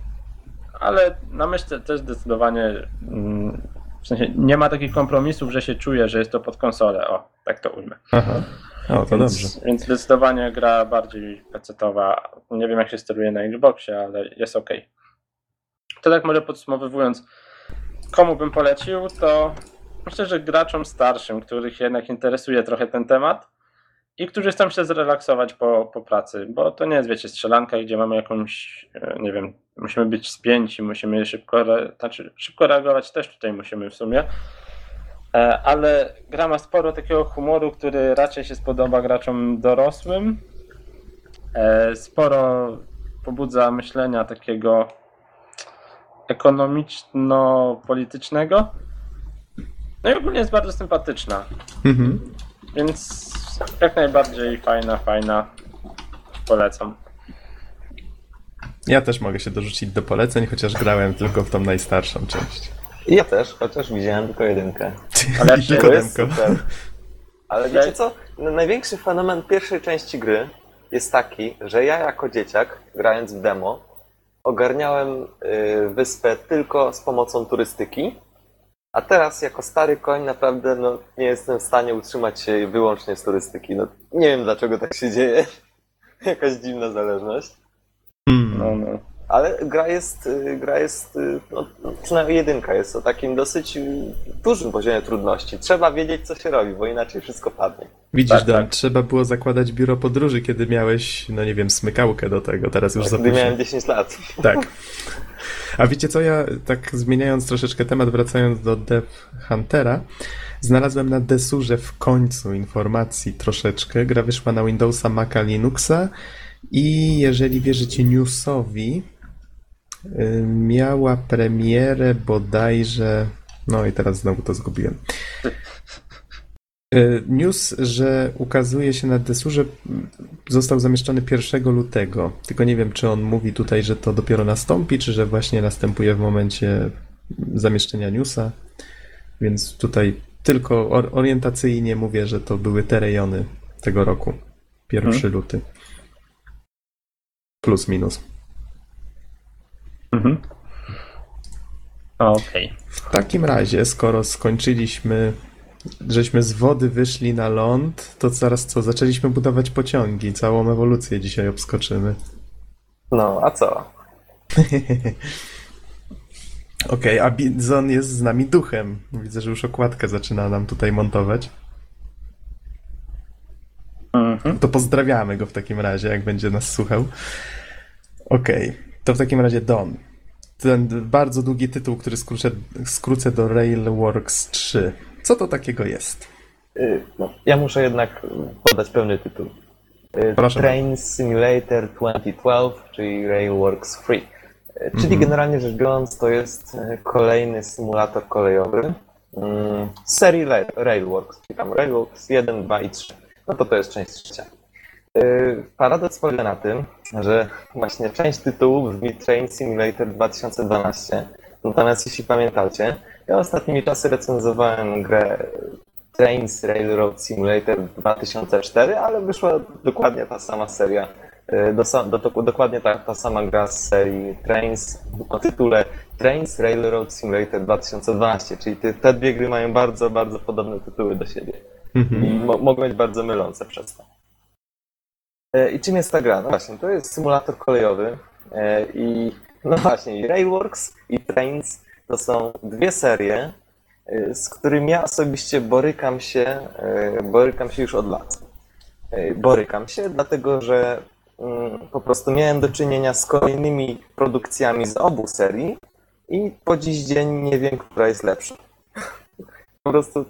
Ale na myszce też zdecydowanie mm, w sensie nie ma takich kompromisów, że się czuje, że jest to pod konsolę. O, tak to ujmę. Aha. O, to więc, dobrze. Więc zdecydowanie gra bardziej pecetowa. Nie wiem jak się steruje na Xboxie, ale jest ok. To tak może podsumowując, komu bym polecił, to myślę, że graczom starszym, których jednak interesuje trochę ten temat i którzy chcą się zrelaksować po, po pracy, bo to nie jest, wiecie, strzelanka, gdzie mamy jakąś, e, nie wiem, musimy być spięci, musimy szybko, znaczy szybko reagować też tutaj musimy w sumie, E, ale gra ma sporo takiego humoru, który raczej się spodoba graczom dorosłym. E, Sporo pobudza myślenia takiego ekonomiczno-politycznego. No i ogólnie jest bardzo sympatyczna, Mhm. więc jak najbardziej fajna, fajna. Polecam. Ja też mogę się dorzucić do poleceń, chociaż grałem tylko w tą najstarszą część. Ja też, chociaż widziałem tylko jedynkę. Ale I tylko super. Ale wiecie co? No, Największy fenomen pierwszej części gry jest taki, że ja jako dzieciak, grając w demo, ogarniałem y, wyspę tylko z pomocą turystyki, a teraz jako stary koń naprawdę no, nie jestem w stanie utrzymać się wyłącznie z turystyki. No, nie wiem dlaczego tak się dzieje. Jakaś dziwna zależność. Hmm. No, no. Ale gra jest, y, gra jest y, no, no, przynajmniej jedynka jest o takim dosyć y, dużym poziomie trudności. Trzeba wiedzieć, co się robi, bo inaczej wszystko padnie. Widzisz, Tak, Dan, tak. trzeba było zakładać biuro podróży, kiedy miałeś, no nie wiem, smykałkę do tego, teraz już za Gdy późno. miałem 10 lat. Tak. A wiecie co, ja tak zmieniając troszeczkę temat, wracając do Dev Huntera, znalazłem na Desurze w końcu informacji troszeczkę. Gra wyszła na Windowsa, Maca, Linuxa i jeżeli wierzycie newsowi, miała premierę bodajże... No i teraz znowu to zgubiłem. Y, News, że ukazuje się na Desurze, został zamieszczony 1 lutego. Tylko nie wiem, czy on mówi tutaj, że to dopiero nastąpi, czy że właśnie następuje w momencie zamieszczenia newsa. Więc tutaj tylko or- orientacyjnie mówię, że to były te rejony tego roku. 1 Mhm. luty. Plus minus. Mhm. Okej. W takim razie, skoro skończyliśmy, żeśmy z wody wyszli na ląd, to zaraz co? Zaczęliśmy budować pociągi. Całą ewolucję dzisiaj obskoczymy. No, a co? Okej, a Bizon jest z nami duchem. Widzę, że już okładkę zaczyna nam tutaj montować. Mhm. To pozdrawiamy go w takim razie, jak będzie nas słuchał. Okej, to w takim razie Don. Ten bardzo długi tytuł, który skrócę, skrócę do Railworks 3. Co to takiego jest? Y, No, ja muszę jednak podać pełny tytuł. Y, Proszę Train Simulator 2012, czyli Railworks Free. Y, Czyli Mhm. generalnie rzecz biorąc, to jest kolejny symulator kolejowy mm, z serii Ra- Railworks, czyli tam Railworks 1, 2 i 3. No to to jest część trzecia. Y, Paradoks polega na tym, że właśnie część tytułu brzmi Train Simulator 2012. Natomiast jeśli pamiętacie, ja ostatnimi czasy recenzowałem grę Trains Railroad Simulator 2004, ale wyszła dokładnie ta sama seria, do, do, do, dokładnie ta, ta sama gra z serii Trains o tytule Trains Railroad Simulator 2012, czyli te, te dwie gry mają bardzo, bardzo podobne tytuły do siebie Mhm. i mo mogą być bardzo mylące przez to. E, I czym jest ta gra? No właśnie, to jest symulator kolejowy e, i no właśnie, Railworks i Trains to są dwie serie, e, z którymi ja osobiście borykam się, borykam się już od lat. Borykam się, dlatego że mm, po prostu miałem do czynienia z kolejnymi produkcjami z obu serii i po dziś dzień nie wiem, która jest lepsza. Po prostu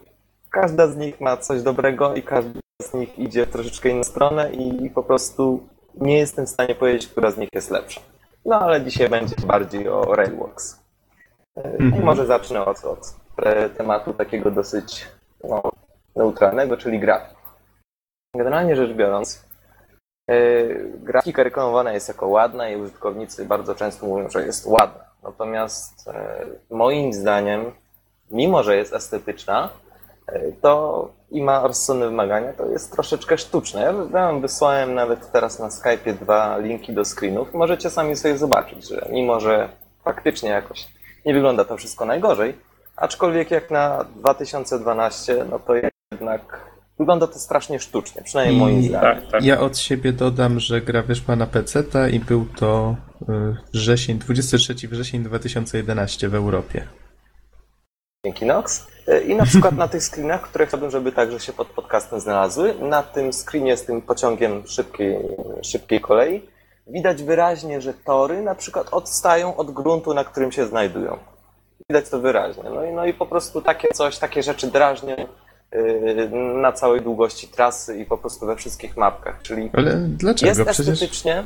każda z nich ma coś dobrego i każda z nich idzie w troszeczkę inną stronę i po prostu nie jestem w stanie powiedzieć, która z nich jest lepsza. No ale dzisiaj będzie bardziej o Railworks. E, I Mhm. może zacznę od, od tematu takiego dosyć no, neutralnego, czyli grafiki. Generalnie rzecz biorąc, e, grafika reklamowana jest jako ładna i użytkownicy bardzo często mówią, że jest ładna. Natomiast e, moim zdaniem, mimo że jest estetyczna, e, to i ma rozsądne wymagania, to jest troszeczkę sztuczne. Ja wam wysłałem nawet teraz na Skype'ie dwa linki do screenów. Możecie sami sobie zobaczyć, że mimo, że faktycznie jakoś nie wygląda to wszystko najgorzej, aczkolwiek jak na 2012, no to jednak wygląda to strasznie sztucznie, przynajmniej I- moim zdaniem. Tak, tak. Ja od siebie dodam, że gra wyszła na PC i był to y, wrzesień, 23 wrzesień 2011 w Europie. Dzięki Nox. I na przykład na tych screenach, które chciałbym, żeby także się pod podcastem znalazły, na tym screenie z tym pociągiem szybkiej, szybkiej kolei, widać wyraźnie, że tory na przykład odstają od gruntu, na którym się znajdują. Widać to wyraźnie. No i, no i po prostu takie coś, takie rzeczy drażnią yy, na całej długości trasy i po prostu we wszystkich mapkach. Czyli Ale dlaczego? jest Przecież estetycznie,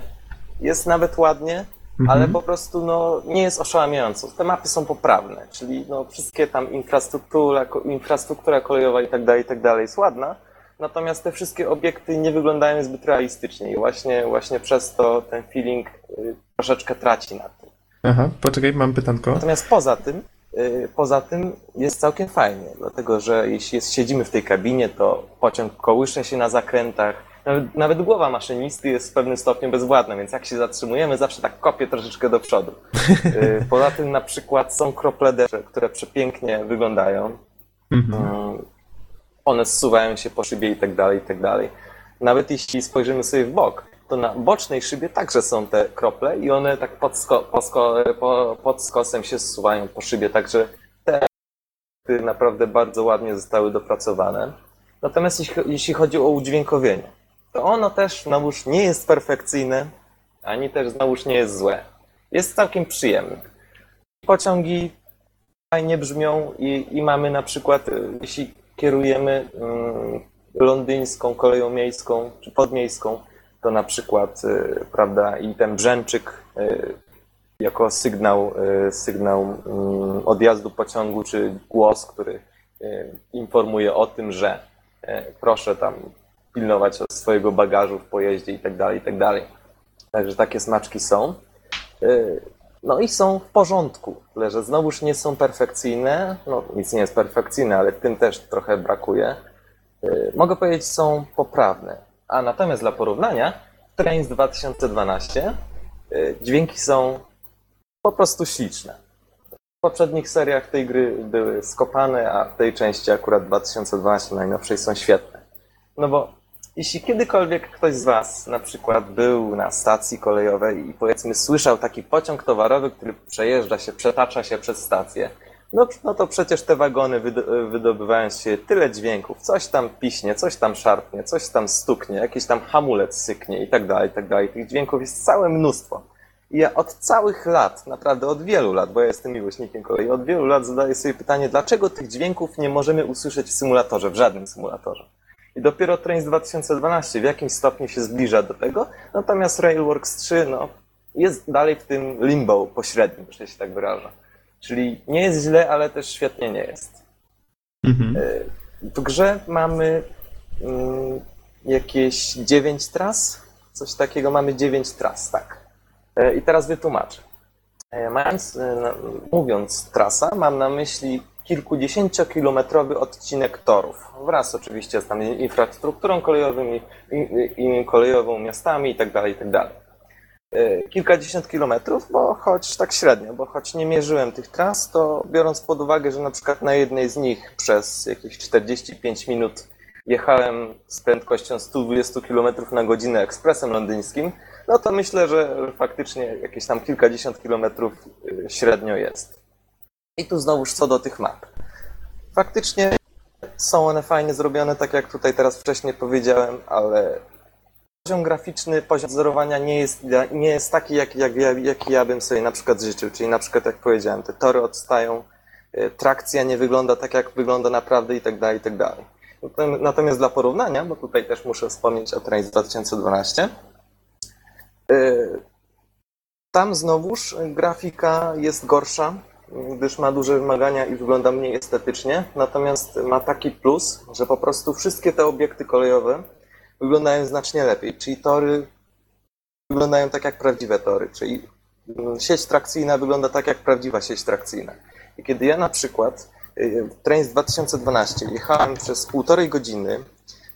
jest nawet ładnie, Mhm. ale po prostu no, nie jest oszałamiająco. Te mapy są poprawne, czyli no, wszystkie tam infrastruktura, infrastruktura kolejowa i tak dalej, i tak dalej jest ładna, natomiast te wszystkie obiekty nie wyglądają zbyt realistycznie i właśnie, właśnie przez to ten feeling y, troszeczkę traci na tym. Aha, poczekaj, mam pytanko. Natomiast poza tym, y, poza tym jest całkiem fajnie, dlatego że jeśli jest, siedzimy w tej kabinie, to pociąg kołysze się na zakrętach, nawet, nawet głowa maszynisty jest w pewnym stopniu bezwładna, więc jak się zatrzymujemy, zawsze tak kopie troszeczkę do przodu. Y, Poza tym na przykład są krople deszczu, które przepięknie wyglądają. Mhm. Mm, One zsuwają się po szybie i tak dalej, i tak dalej. Nawet jeśli spojrzymy sobie w bok to na bocznej szybie także są te krople i one tak pod, sko, sko, po, pod skosem się zsuwają po szybie, także te naprawdę bardzo ładnie zostały dopracowane. Natomiast jeśli chodzi o udźwiękowienie, to ono też znowuż nie jest perfekcyjne, ani też znowuż nie jest złe. Jest całkiem przyjemne. Pociągi fajnie brzmią i, i mamy na przykład, y, jeśli kierujemy mm, londyńską koleją miejską czy podmiejską, to na przykład, y, prawda, i ten brzęczyk y, jako sygnał, y, sygnał mm, odjazdu pociągu, czy głos, który y, informuje o tym, że y, proszę tam pilnować swojego bagażu w pojeździe i tak dalej, i tak dalej. Także takie smaczki są. Y, No i są w porządku, tyle że znowuż nie są perfekcyjne. No, nic nie jest perfekcyjne, ale tym też trochę brakuje. Y, Mogę powiedzieć, są poprawne. A natomiast dla porównania, Trains 2012 y, dźwięki są po prostu śliczne. W poprzednich seriach tej gry były skopane, a w tej części akurat 2012 najnowszej są świetne. No bo jeśli kiedykolwiek ktoś z Was na przykład był na stacji kolejowej i powiedzmy słyszał taki pociąg towarowy, który przejeżdża się, przetacza się przez stację, no, no to przecież te wagony wydo- wydobywają się tyle dźwięków. Coś tam piśnie, coś tam szarpnie, coś tam stuknie, jakiś tam hamulec syknie i tak dalej, i tak dalej. Tych dźwięków jest całe mnóstwo. I ja od całych lat, naprawdę od wielu lat, bo ja jestem miłośnikiem kolei, od wielu lat zadaję sobie pytanie, dlaczego tych dźwięków nie możemy usłyszeć w symulatorze, w żadnym symulatorze. I dopiero Trains 2012 w jakimś stopniu się zbliża do tego, natomiast Railworks 3 no, jest dalej w tym limbo pośrednim, że się tak wyrażę. Czyli nie jest źle, ale też świetnie nie jest. Mhm. W grze mamy mm, jakieś 9 tras, coś takiego, mamy 9 tras, tak. E, I teraz wytłumaczę. E, Mając, e, mówiąc trasa, mam na myśli kilkudziesięciokilometrowy odcinek torów, wraz oczywiście z tam infrastrukturą kolejową, i, i, i kolejową, miastami itd., itd. E, Kilkadziesiąt kilometrów, bo choć tak średnio, bo choć nie mierzyłem tych tras, to biorąc pod uwagę, że na przykład na jednej z nich przez jakieś 45 minut jechałem z prędkością 120 km na godzinę ekspresem londyńskim, no to myślę, że faktycznie jakieś tam kilkadziesiąt kilometrów y, średnio jest. I tu znowuż co do tych map. Faktycznie są one fajnie zrobione, tak jak tutaj teraz wcześniej powiedziałem, ale poziom graficzny, poziom wzorowania nie jest, nie jest taki, jak, jak, ja- jaki ja bym sobie na przykład życzył. Czyli na przykład, jak powiedziałem, te tory odstają, y, trakcja nie wygląda tak, jak wygląda naprawdę i tak dalej, i tak dalej. Natom- Natomiast dla porównania, bo tutaj też muszę wspomnieć o Trains 2012, y, tam znowuż grafika jest gorsza, gdyż ma duże wymagania i wygląda mniej estetycznie, natomiast ma taki plus, że po prostu wszystkie te obiekty kolejowe wyglądają znacznie lepiej, czyli tory wyglądają tak jak prawdziwe tory, czyli mm, sieć trakcyjna wygląda tak jak prawdziwa sieć trakcyjna. I kiedy ja na przykład y, Trains 2012 jechałem przez półtorej godziny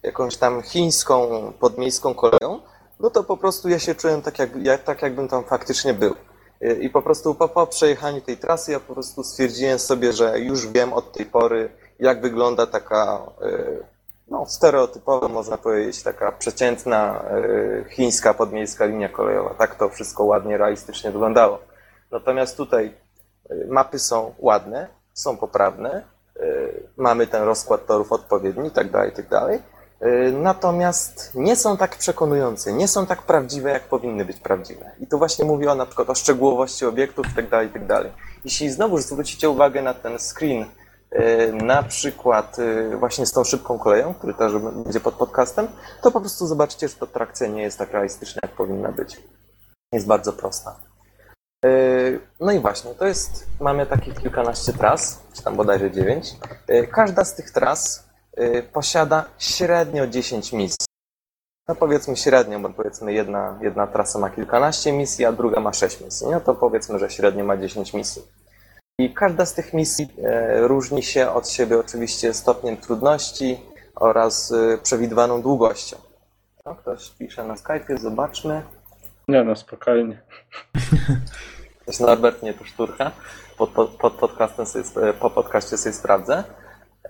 jakąś tam chińską podmiejską koleją, no to po prostu ja się czułem tak, jak, jak, tak jakbym tam faktycznie był. I po prostu po, po przejechaniu tej trasy ja po prostu stwierdziłem sobie, że już wiem od tej pory, jak wygląda taka y, no, stereotypowa, można powiedzieć, taka przeciętna y, chińska podmiejska linia kolejowa. Tak to wszystko ładnie, realistycznie wyglądało. Natomiast tutaj y, mapy są ładne, są poprawne, mamy ten rozkład torów odpowiedni i tak Y, Natomiast nie są tak przekonujące, nie są tak prawdziwe, jak powinny być prawdziwe. I tu właśnie mówię o na przykład o szczegółowości obiektów i tak dalej, i tak. Jeśli znowu zwrócicie uwagę na ten screen, y, na przykład y, właśnie z tą szybką koleją, który też będzie pod podcastem, to po prostu zobaczycie, że ta trakcja nie jest tak realistyczna, jak powinna być. Jest bardzo prosta. No i właśnie, to jest, mamy takich kilkanaście tras, czy tam bodajże dziewięć. Każda z tych tras posiada średnio 10 misji. No powiedzmy średnio, bo powiedzmy jedna, jedna trasa ma kilkanaście misji, a druga ma 6 misji. No to powiedzmy, że średnio ma 10 misji. I każda z tych misji e, różni się od siebie oczywiście stopniem trudności oraz e, przewidywaną długością. No, ktoś pisze na Skype'ie, zobaczmy. Nie no, spokojnie. Też Norbert nie to szturcha. Pod, pod, pod podcastem sobie, po podcaście sobie sprawdzę.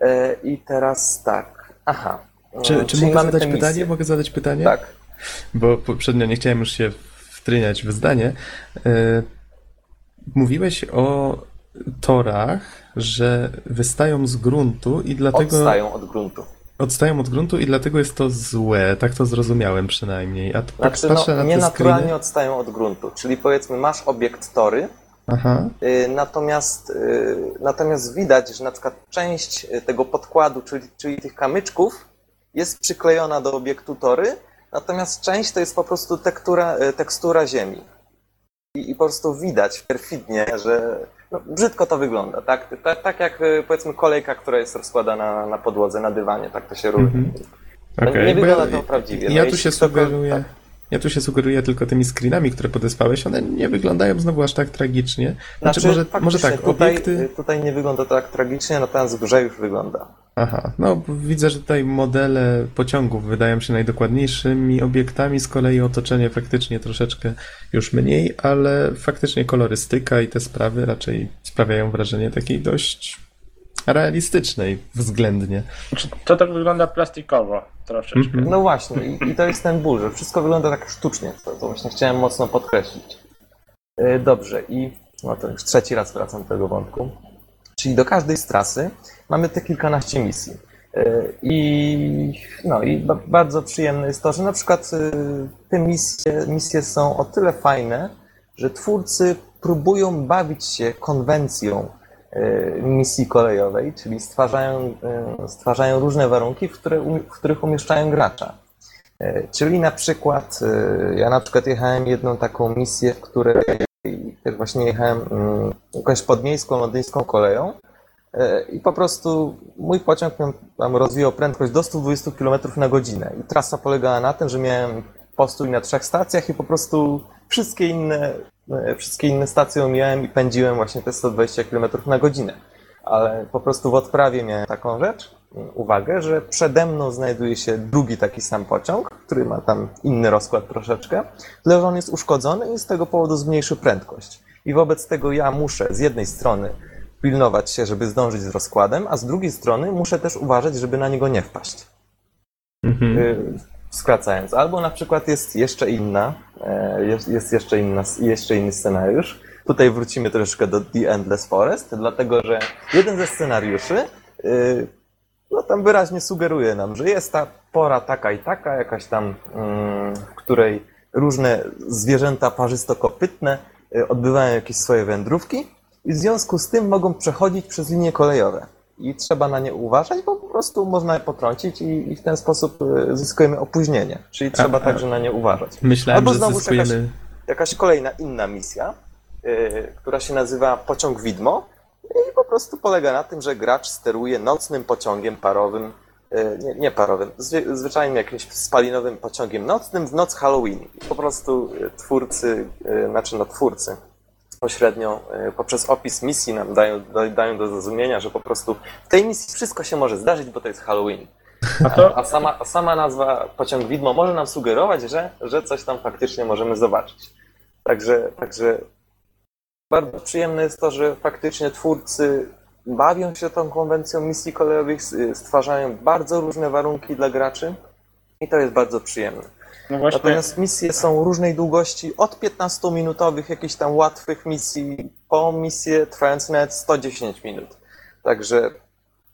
E, I teraz tak. Aha. Czy, Mm, czy czyli mogę zadać pytanie? Mogę zadać pytanie? Tak. bo poprzednio nie chciałem już się wtryniać w zdanie. E, Mówiłeś o torach, że wystają z gruntu i dlatego Odstają od gruntu. odstają od gruntu i dlatego jest to złe. Tak to zrozumiałem przynajmniej. A tak Znaczy, patrzę no, na te nienaturalnie screeny. odstają od gruntu. Czyli powiedzmy, masz obiekt tory, Aha. y, natomiast, y, natomiast widać, że na przykład część y, tego podkładu, czyli, czyli tych kamyczków, jest przyklejona do obiektu tory, natomiast część to jest po prostu tekstura, y, tekstura ziemi. I, I po prostu widać perfidnie, że no, brzydko to wygląda, tak? Tak, tak jak powiedzmy kolejka, która jest rozkładana na podłodze, na dywanie, tak to się robi. Mhm. No, Okej, nie bo wygląda to prawdziwie. No, Ja tu jeśli się sugeruję. tak. Ja tu się sugeruję tylko tymi screenami, które podesłałeś. One nie wyglądają znowu aż tak tragicznie. Znaczy, może, może tak, tutaj, obiekty. tutaj nie wygląda tak tragicznie, natomiast grze już wygląda. Aha, no widzę, że tutaj modele pociągów wydają się najdokładniejszymi obiektami, z kolei otoczenie faktycznie troszeczkę już mniej, ale faktycznie kolorystyka i te sprawy raczej sprawiają wrażenie takiej dość realistycznej względnie. Czy To tak wygląda plastikowo troszeczkę. Mhm. No właśnie, i, i to jest ten ból, że wszystko wygląda tak sztucznie, to, to właśnie chciałem mocno podkreślić. Yy, Dobrze, i no to już trzeci raz wracam do tego wątku. Czyli do każdej z trasy mamy te kilkanaście misji. Yy, I, no, i ba- bardzo przyjemne jest to, że na przykład yy, te misje, misje są o tyle fajne, że twórcy próbują bawić się konwencją misji kolejowej, czyli stwarzają, yy, stwarzają różne warunki, w, które, um- w których umieszczają gracza. Yy, Czyli na przykład, ja na przykład jechałem jedną taką misję, w której też właśnie jechałem mm, jakąś podmiejską, londyńską koleją i po prostu mój pociąg tam rozwijał prędkość do 120 km na godzinę i trasa polegała na tym, że miałem postój na trzech stacjach i po prostu wszystkie inne, wszystkie inne stacje omijałem i pędziłem właśnie te 120 km na godzinę. Ale po prostu w odprawie miałem taką rzecz, uwagę, że przede mną znajduje się drugi taki sam pociąg, który ma tam inny rozkład troszeczkę, tyle że on jest uszkodzony i z tego powodu zmniejszył prędkość. I wobec tego ja muszę z jednej strony pilnować się, żeby zdążyć z rozkładem, a z drugiej strony muszę też uważać, żeby na niego nie wpaść. Mhm. Y, Skracając. Albo na przykład jest jeszcze inna, e, jest, jest jeszcze, inna, jeszcze inny scenariusz. Tutaj wrócimy troszeczkę do The Endless Forest, dlatego że jeden ze scenariuszy y, no tam wyraźnie sugeruje nam, że jest ta pora taka i taka, jakaś tam, mm, w której różne zwierzęta parzystokopytne y, odbywają jakieś swoje wędrówki i w związku z tym mogą przechodzić przez linie kolejowe. I trzeba na nie uważać, bo po prostu można je potrącić i, i w ten sposób y, zyskujemy opóźnienie. Czyli trzeba a- także na nie uważać. Myślałem, Albo znowu zyskujemy. Jakaś kolejna inna misja, y, która się nazywa Pociąg Widmo i po prostu polega na tym, że gracz steruje nocnym pociągiem parowym, y, nie, nie parowym, zwy, zwyczajnym jakimś spalinowym pociągiem nocnym w noc Halloween. I po prostu y, twórcy, y, znaczy no twórcy, pośrednio y, poprzez opis misji nam dają, do- dają do zrozumienia, że po prostu w tej misji wszystko się może zdarzyć, bo to jest Halloween. A to, A sama, a sama nazwa pociąg widmo może nam sugerować, że, że coś tam faktycznie możemy zobaczyć. Także, także bardzo przyjemne jest to, że faktycznie twórcy bawią się tą konwencją misji kolejowych, stwarzają bardzo różne warunki dla graczy i to jest bardzo przyjemne. No właśnie, Natomiast misje są różnej długości, od 15-minutowych jakichś tam łatwych misji, po misje nawet 110 minut. Także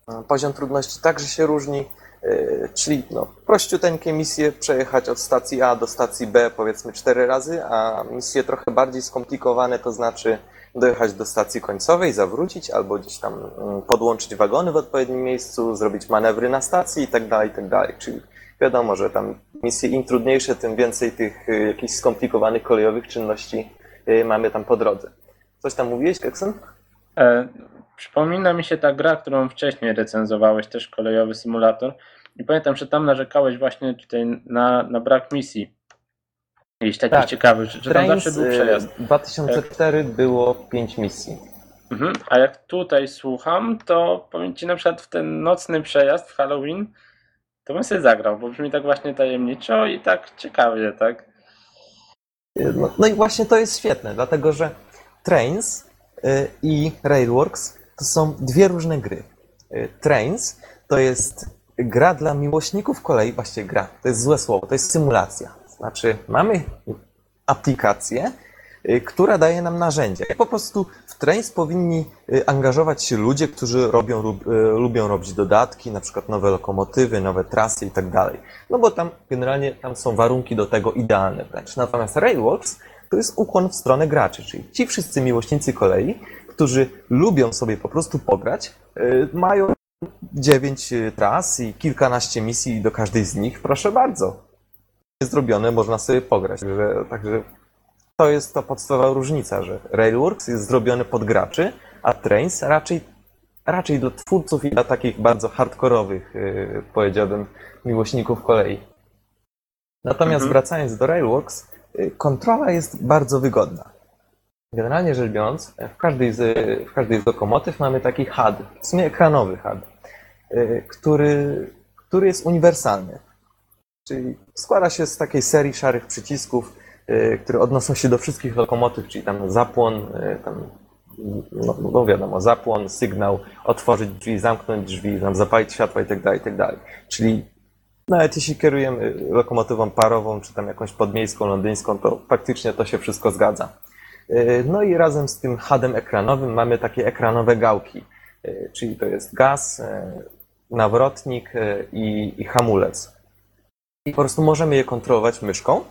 e, poziom trudności także się różni, e, czyli no, prościuteńkie misje przejechać od stacji A do stacji B powiedzmy 4 razy, a misje trochę bardziej skomplikowane to znaczy dojechać do stacji końcowej, zawrócić albo gdzieś tam mm, podłączyć wagony w odpowiednim miejscu, zrobić manewry na stacji i tak tak. Czyli wiadomo, że tam misje im trudniejsze, tym więcej tych y, jakichś skomplikowanych kolejowych czynności y, mamy tam po drodze. Coś tam mówiłeś, Keksen? e, przypomina mi się ta gra, którą wcześniej recenzowałeś, też kolejowy symulator. I pamiętam, że tam narzekałeś właśnie tutaj na, na brak misji. Jakichś takich Tak. ciekawych, że, że tam zawsze był y, przejazd. 2004 było 5 misji. Mhm. A jak tutaj słucham, to powiem Ci na przykład w ten nocny przejazd w Halloween, to bym sobie zagrał, bo brzmi tak właśnie tajemniczo i tak ciekawie, tak? No, no i właśnie to jest świetne, dlatego że Trains y, i Railworks to są dwie różne gry. Y, Trains to jest gra dla miłośników kolei, właściwie gra, to jest złe słowo, to jest symulacja. Znaczy, mamy aplikację, y, która daje nam narzędzia. Po prostu w Trains powinni y, angażować się ludzie, którzy robią, y, lubią robić dodatki, na przykład nowe lokomotywy, nowe trasy i tak dalej. No bo tam generalnie tam są warunki do tego idealne wręcz. Natomiast Railworks to jest ukłon w stronę graczy, czyli ci wszyscy miłośnicy kolei, którzy lubią sobie po prostu pograć, y, mają dziewięć tras i kilkanaście misji do każdej z nich, proszę bardzo. Zrobione, można sobie pograć. Także, także to jest ta podstawowa różnica, że Railworks jest zrobiony pod graczy, a Trains raczej, raczej dla twórców i dla takich bardzo hardkorowych, yy, powiedziałbym, miłośników kolei. Natomiast Mhm. wracając do Railworks, yy, kontrola jest bardzo wygodna. Generalnie rzecz biorąc, w każdej z, w każdej z lokomotyw mamy taki HUD, w sumie ekranowy HUD, yy, który, który jest uniwersalny. Czyli składa się z takiej serii szarych przycisków, które odnoszą się do wszystkich lokomotyw, czyli tam zapłon, y, tam, no, no wiadomo, zapłon, sygnał, otworzyć drzwi, zamknąć drzwi, tam zapalić światła i tak dalej, i tak. Czyli nawet jeśli kierujemy lokomotywą parową, czy tam jakąś podmiejską, londyńską, to faktycznie to się wszystko zgadza. Y, No i razem z tym HUD-em ekranowym mamy takie ekranowe gałki, y, czyli to jest gaz, y, nawrotnik y, i, i hamulec. I po prostu możemy je kontrolować myszką,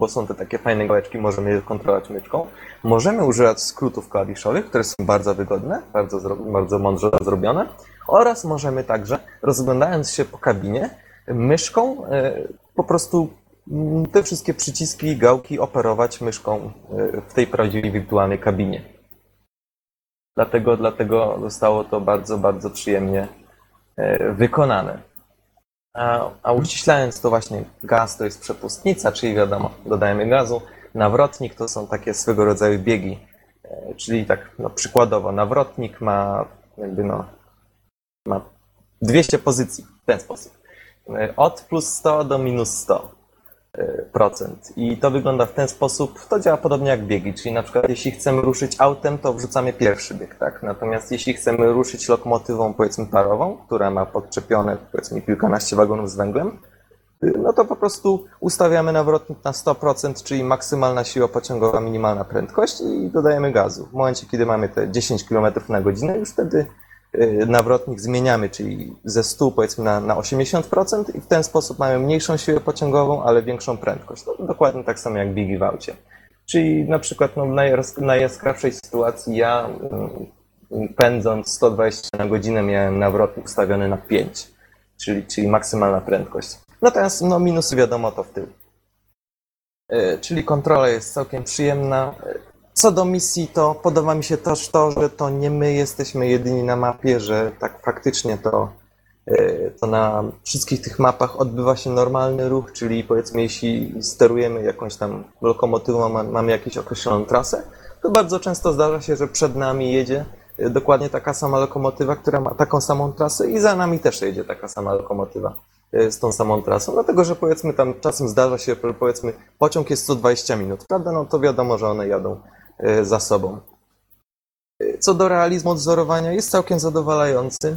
bo są te takie fajne gałeczki, możemy je kontrolować myszką. Możemy używać skrótów klawiszowych, które są bardzo wygodne, bardzo, bardzo mądrze zrobione. Oraz możemy także, rozglądając się po kabinie, myszką e, po prostu mm, te wszystkie przyciski, gałki operować myszką e, w tej prawdziwej wirtualnej kabinie. Dlatego, dlatego zostało to bardzo, bardzo przyjemnie e, wykonane. A, a uściślając to właśnie gaz to jest przepustnica, czyli wiadomo, dodajemy gazu. Nawrotnik to są takie swego rodzaju biegi, e, czyli tak no, przykładowo nawrotnik ma jakby no, ma 200 pozycji w ten sposób. E, Od plus 100 do minus 100 e, procent. I to wygląda w ten sposób, to działa podobnie jak biegi, czyli na przykład jeśli chcemy ruszyć autem, to wrzucamy pierwszy bieg, tak? Natomiast jeśli chcemy ruszyć lokomotywą, powiedzmy parową, która ma podczepione, powiedzmy, kilkanaście wagonów z węglem, no to po prostu ustawiamy nawrotnik na 100%, czyli maksymalna siła pociągowa, minimalna prędkość i dodajemy gazu. W momencie, kiedy mamy te 10 km na godzinę, już wtedy nawrotnik zmieniamy, czyli ze 100 powiedzmy na, na 80% i w ten sposób mamy mniejszą siłę pociągową, ale większą prędkość. To dokładnie tak samo jak w aucie. Czyli na przykład no, w najjas- najjaskrawszej sytuacji ja mm, pędząc 120 na godzinę miałem nawrotnik ustawiony na 5, czyli, czyli maksymalna prędkość. Natomiast no, minusy wiadomo to w tył. Czyli kontrola jest całkiem przyjemna. Co do misji, to podoba mi się też to, że to nie my jesteśmy jedyni na mapie, że tak faktycznie to, e, to na wszystkich tych mapach odbywa się normalny ruch, czyli powiedzmy, jeśli sterujemy jakąś tam lokomotywą, ma- mamy jakąś określoną trasę, to bardzo często zdarza się, że przed nami jedzie e, dokładnie taka sama lokomotywa, która ma taką samą trasę i za nami też jedzie taka sama lokomotywa e, z tą samą trasą, dlatego że powiedzmy tam czasem zdarza się, powiedzmy pociąg jest co 20 minut, prawda? No to wiadomo, że one jadą za sobą. E, Co do realizmu odzorowania, jest całkiem zadowalający.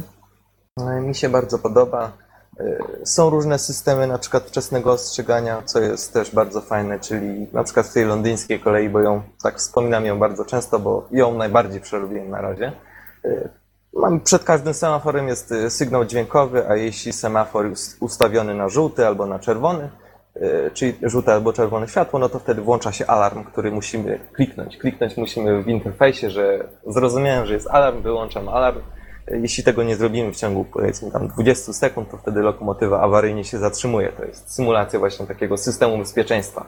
E, Mi się bardzo podoba. E, Są różne systemy, na przykład wczesnego ostrzegania, co jest też bardzo fajne, czyli na przykład w tej londyńskiej kolei, bo ją, tak wspominam ją bardzo często, bo ją najbardziej przerobiłem na razie. E, Mam, przed każdym semaforem jest e, sygnał dźwiękowy, a jeśli semafor jest ustawiony na żółty albo na czerwony, e, czyli żółte albo czerwone światło, no to wtedy włącza się alarm, który musimy kliknąć. Kliknąć musimy w interfejsie, że zrozumiałem, że jest alarm, wyłączam alarm. E, Jeśli tego nie zrobimy w ciągu powiedzmy tam 20 sekund, to wtedy lokomotywa awaryjnie się zatrzymuje. To jest symulacja właśnie takiego systemu bezpieczeństwa,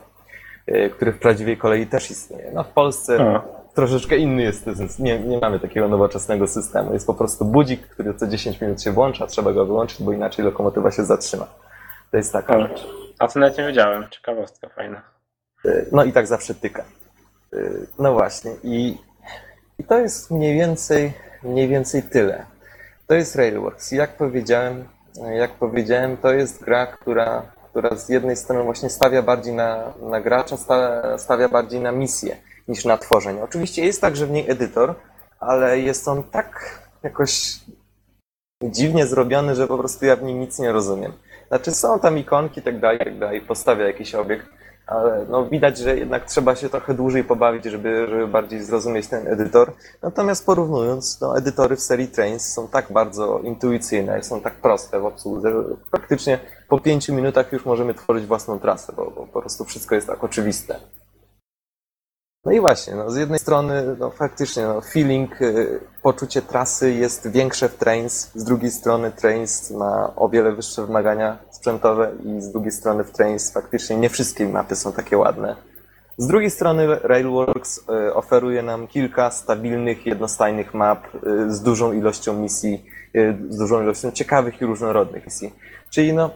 e, który w prawdziwej kolei też istnieje. No w Polsce A. troszeczkę inny jest system. Nie, nie mamy takiego nowoczesnego systemu. Jest po prostu budzik, który co 10 minut się włącza, trzeba go wyłączyć, bo inaczej lokomotywa się zatrzyma. To jest taka rzecz. A to nawet nie wiedziałem. Ciekawostka fajna. No i tak zawsze tyka. Y, No właśnie. I, i to jest mniej więcej, mniej więcej tyle. To jest Railworks. Jak powiedziałem, jak powiedziałem, to jest gra, która, która z jednej strony właśnie stawia bardziej na, na gracza, stawia bardziej na misję niż na tworzenie. Oczywiście jest także w niej edytor, ale jest on tak jakoś dziwnie zrobiony, że po prostu ja w nim nic nie rozumiem. Znaczy są tam ikonki i tak dalej, tak dalej, postawia jakiś obiekt, ale no widać, że jednak trzeba się trochę dłużej pobawić, żeby, żeby bardziej zrozumieć ten edytor. Natomiast porównując, no edytory w serii Trains są tak bardzo intuicyjne, są tak proste w obsłudze, że praktycznie po pięciu minutach już możemy tworzyć własną trasę, bo, bo po prostu wszystko jest tak oczywiste. No i właśnie, no, z jednej strony no, faktycznie no, feeling, y, poczucie trasy jest większe w Trains, z drugiej strony Trains ma o wiele wyższe wymagania sprzętowe i z drugiej strony w Trains faktycznie nie wszystkie mapy są takie ładne. Z drugiej strony Railworks y, oferuje nam kilka stabilnych, jednostajnych map y, z dużą ilością misji, z dużą ilością ciekawych i różnorodnych misji. Czyli no,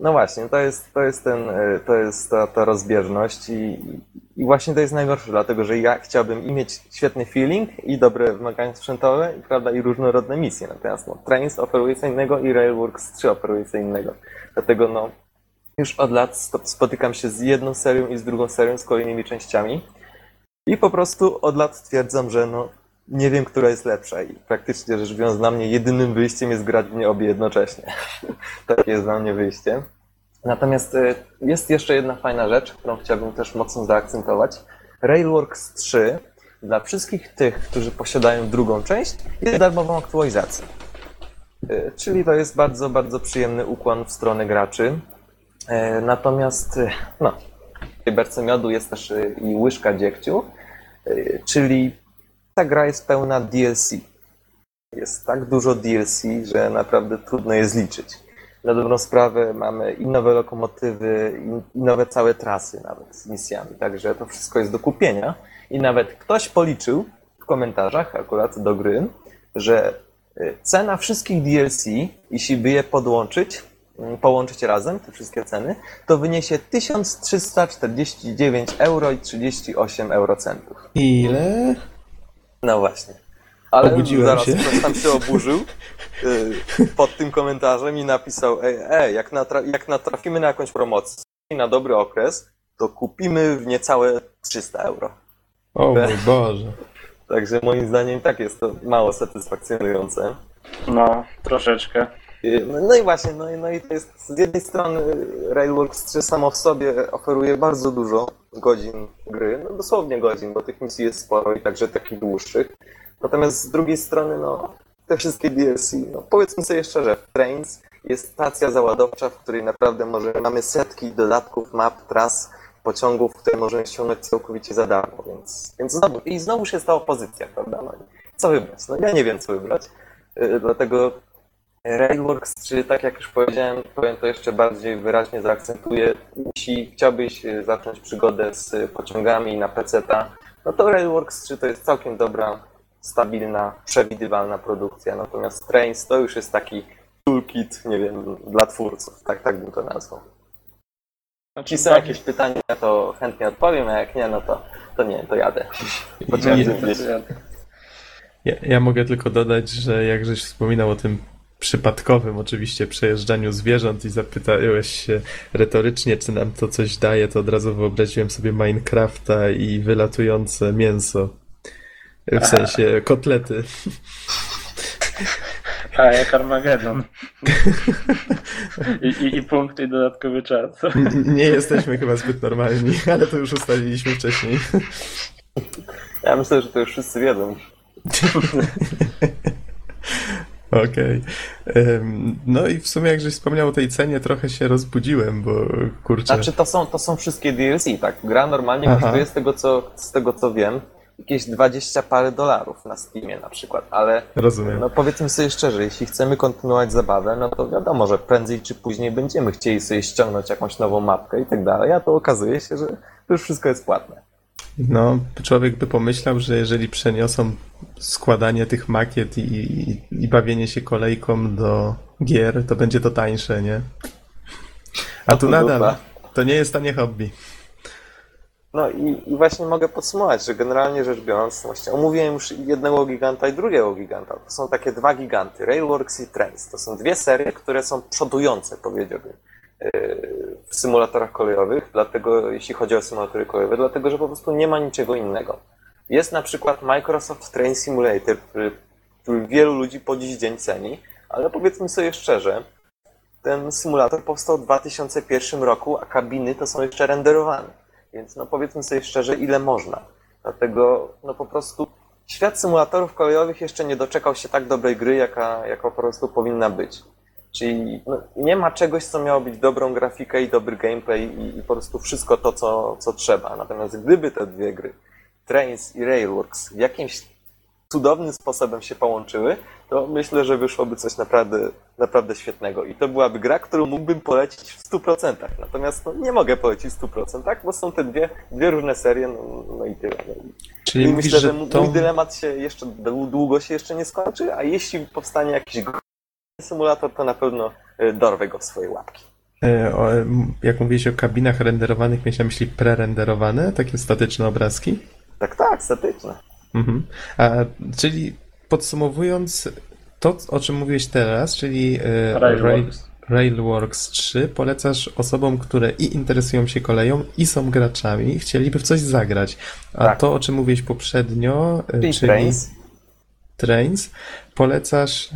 no właśnie, to jest, to jest, ten, y, to jest ta, ta rozbieżność i, i właśnie to jest najgorsze, dlatego że ja chciałbym i mieć świetny feeling i dobre wymagania sprzętowe prawda, i różnorodne misje. Natomiast no, Trains oferuje co innego i Railworks 3 oferuje co innego. Dlatego no, już od lat spotykam się z jedną serią i z drugą serią, z kolejnymi częściami i po prostu od lat stwierdzam, że no, nie wiem, która jest lepsza i praktycznie rzecz biorąc dla mnie jedynym wyjściem jest grać w nie obie jednocześnie. Takie jest dla mnie wyjście. Natomiast y, jest jeszcze jedna fajna rzecz, którą chciałbym też mocno zaakcentować. Railworks 3 dla wszystkich tych, którzy posiadają drugą część jest darmową aktualizacją. Y, Czyli to jest bardzo, bardzo przyjemny ukłon w stronę graczy. E, Natomiast, no, w tej berce miodu jest też i łyżka dziegciu, czyli ta gra jest pełna DLC. Jest tak dużo DLC, że naprawdę trudno je zliczyć. Na dobrą sprawę mamy i nowe lokomotywy, i- nowe całe trasy nawet z misjami. Także to wszystko jest do kupienia. I nawet ktoś policzył w komentarzach akurat do gry, że y, cena wszystkich DLC, jeśli by je podłączyć, mm, połączyć razem, te wszystkie ceny, to wyniesie 1349 euro i 38 eurocentów. Ile? No właśnie. Ale Obudziłem zaraz się. ktoś tam się oburzył y, pod tym komentarzem i napisał, ej, ej jak, natra- jak natrafimy na jakąś promocję i na dobry okres, to kupimy w niecałe 300 euro. O mój Boże. Także moim zdaniem i tak jest to mało satysfakcjonujące. No, troszeczkę. Y, No i właśnie, no i, no i to jest z jednej strony Railworks 3 samo w sobie oferuje bardzo dużo godzin gry, no dosłownie godzin, bo tych misji jest sporo i także takich dłuższych. Natomiast z drugiej strony, no te wszystkie DLC, no powiedzmy sobie szczerze, w Trains jest stacja załadowcza, w której naprawdę może, mamy setki dodatków, map, tras, pociągów, które możemy ściągnąć całkowicie za darmo, więc, więc znowu, i znowuż jest ta opozycja, prawda? No, co wybrać? No ja nie wiem, co wybrać, Y, dlatego Railworks 3, tak jak już powiedziałem, powiem to jeszcze bardziej wyraźnie zaakcentuję. Jeśli chciałbyś e, zacząć przygodę z pociągami na PC-ta, no to Railworks 3 to jest całkiem dobra, stabilna, przewidywalna produkcja. Natomiast Trains to już jest taki toolkit, nie wiem, dla twórców. Tak, tak bym to nazwał. Znaczy, Jeśli są jakieś pytania, to chętnie odpowiem, a jak nie, no to, to nie, to jadę. Ja, ja mogę tylko dodać, że jak żeś wspominał o tym przypadkowym oczywiście przejeżdżaniu zwierząt i zapytałeś się retorycznie, czy nam to coś daje, to od razu wyobraziłem sobie Minecrafta i wylatujące mięso. W sensie kotlety. A jak Armagedon. I, i, I punkty i dodatkowy czas. N- Nie jesteśmy chyba zbyt normalni, ale to już ustaliliśmy wcześniej. Ja myślę, że to już wszyscy wiedzą. Okej. Em, No i w sumie, jak żeś wspomniał o tej cenie, trochę się rozbudziłem, bo kurczę. Znaczy to są, to są wszystkie DLC, tak? Gra normalnie Aha. kosztuje z tego, co, z tego co wiem, jakieś 20 parę dolarów na Steamie na przykład, ale Rozumiem. no powiedzmy sobie szczerze, jeśli chcemy kontynuować zabawę, no to wiadomo, że prędzej czy później będziemy chcieli sobie ściągnąć jakąś nową mapkę i tak dalej, a to okazuje się, że to już wszystko jest płatne. No, człowiek by pomyślał, że jeżeli przeniosą składanie tych makiet i, i, i bawienie się kolejką do gier, to będzie to tańsze, nie? A No tu to nadal dupa. to nie jest tanie hobby. No i, i właśnie mogę podsumować, że generalnie rzecz biorąc, właśnie omówiłem już jednego giganta i drugiego giganta. To są takie dwa giganty, Railworks i Trains. To są dwie serie, które są przodujące, powiedziałbym, w symulatorach kolejowych, dlatego, jeśli chodzi o symulatory kolejowe, dlatego, że po prostu nie ma niczego innego. Jest na przykład Microsoft Train Simulator, który, który wielu ludzi po dziś dzień ceni, ale powiedzmy sobie szczerze, ten symulator powstał w 2001 roku, a kabiny to są jeszcze renderowane. Więc no powiedzmy sobie szczerze, ile można. Dlatego no po prostu świat symulatorów kolejowych jeszcze nie doczekał się tak dobrej gry, jaka, jaka po prostu powinna być. Czyli no, nie ma czegoś, co miało być dobrą grafikę i dobry gameplay i, i po prostu wszystko to, co, co trzeba. Natomiast gdyby te dwie gry, Trains i Railworks, jakimś cudownym sposobem się połączyły, to myślę, że wyszłoby coś naprawdę, naprawdę świetnego. I to byłaby gra, którą mógłbym polecić w 100%. Natomiast no, nie mogę polecić w 100%, bo są te dwie, dwie różne serie, no, no i tyle. No. Czyli I myślę, że że mój tą... dylemat się jeszcze długo się jeszcze nie skończy, a jeśli powstanie jakiś symulator, to na pewno y, dorwę go w swoje łapki. E, o, m, Jak mówiłeś o kabinach renderowanych, miałeś na myśli prerenderowane, takie statyczne obrazki? Tak, tak, statyczne. Mhm. A, czyli podsumowując to, o czym mówiłeś teraz, czyli e, Rail, Railworks. Railworks 3, polecasz osobom, które i interesują się koleją, i są graczami, chcieliby w coś zagrać. A Tak. to, o czym mówiłeś poprzednio, e, Czyli czyli Trains. Trains, polecasz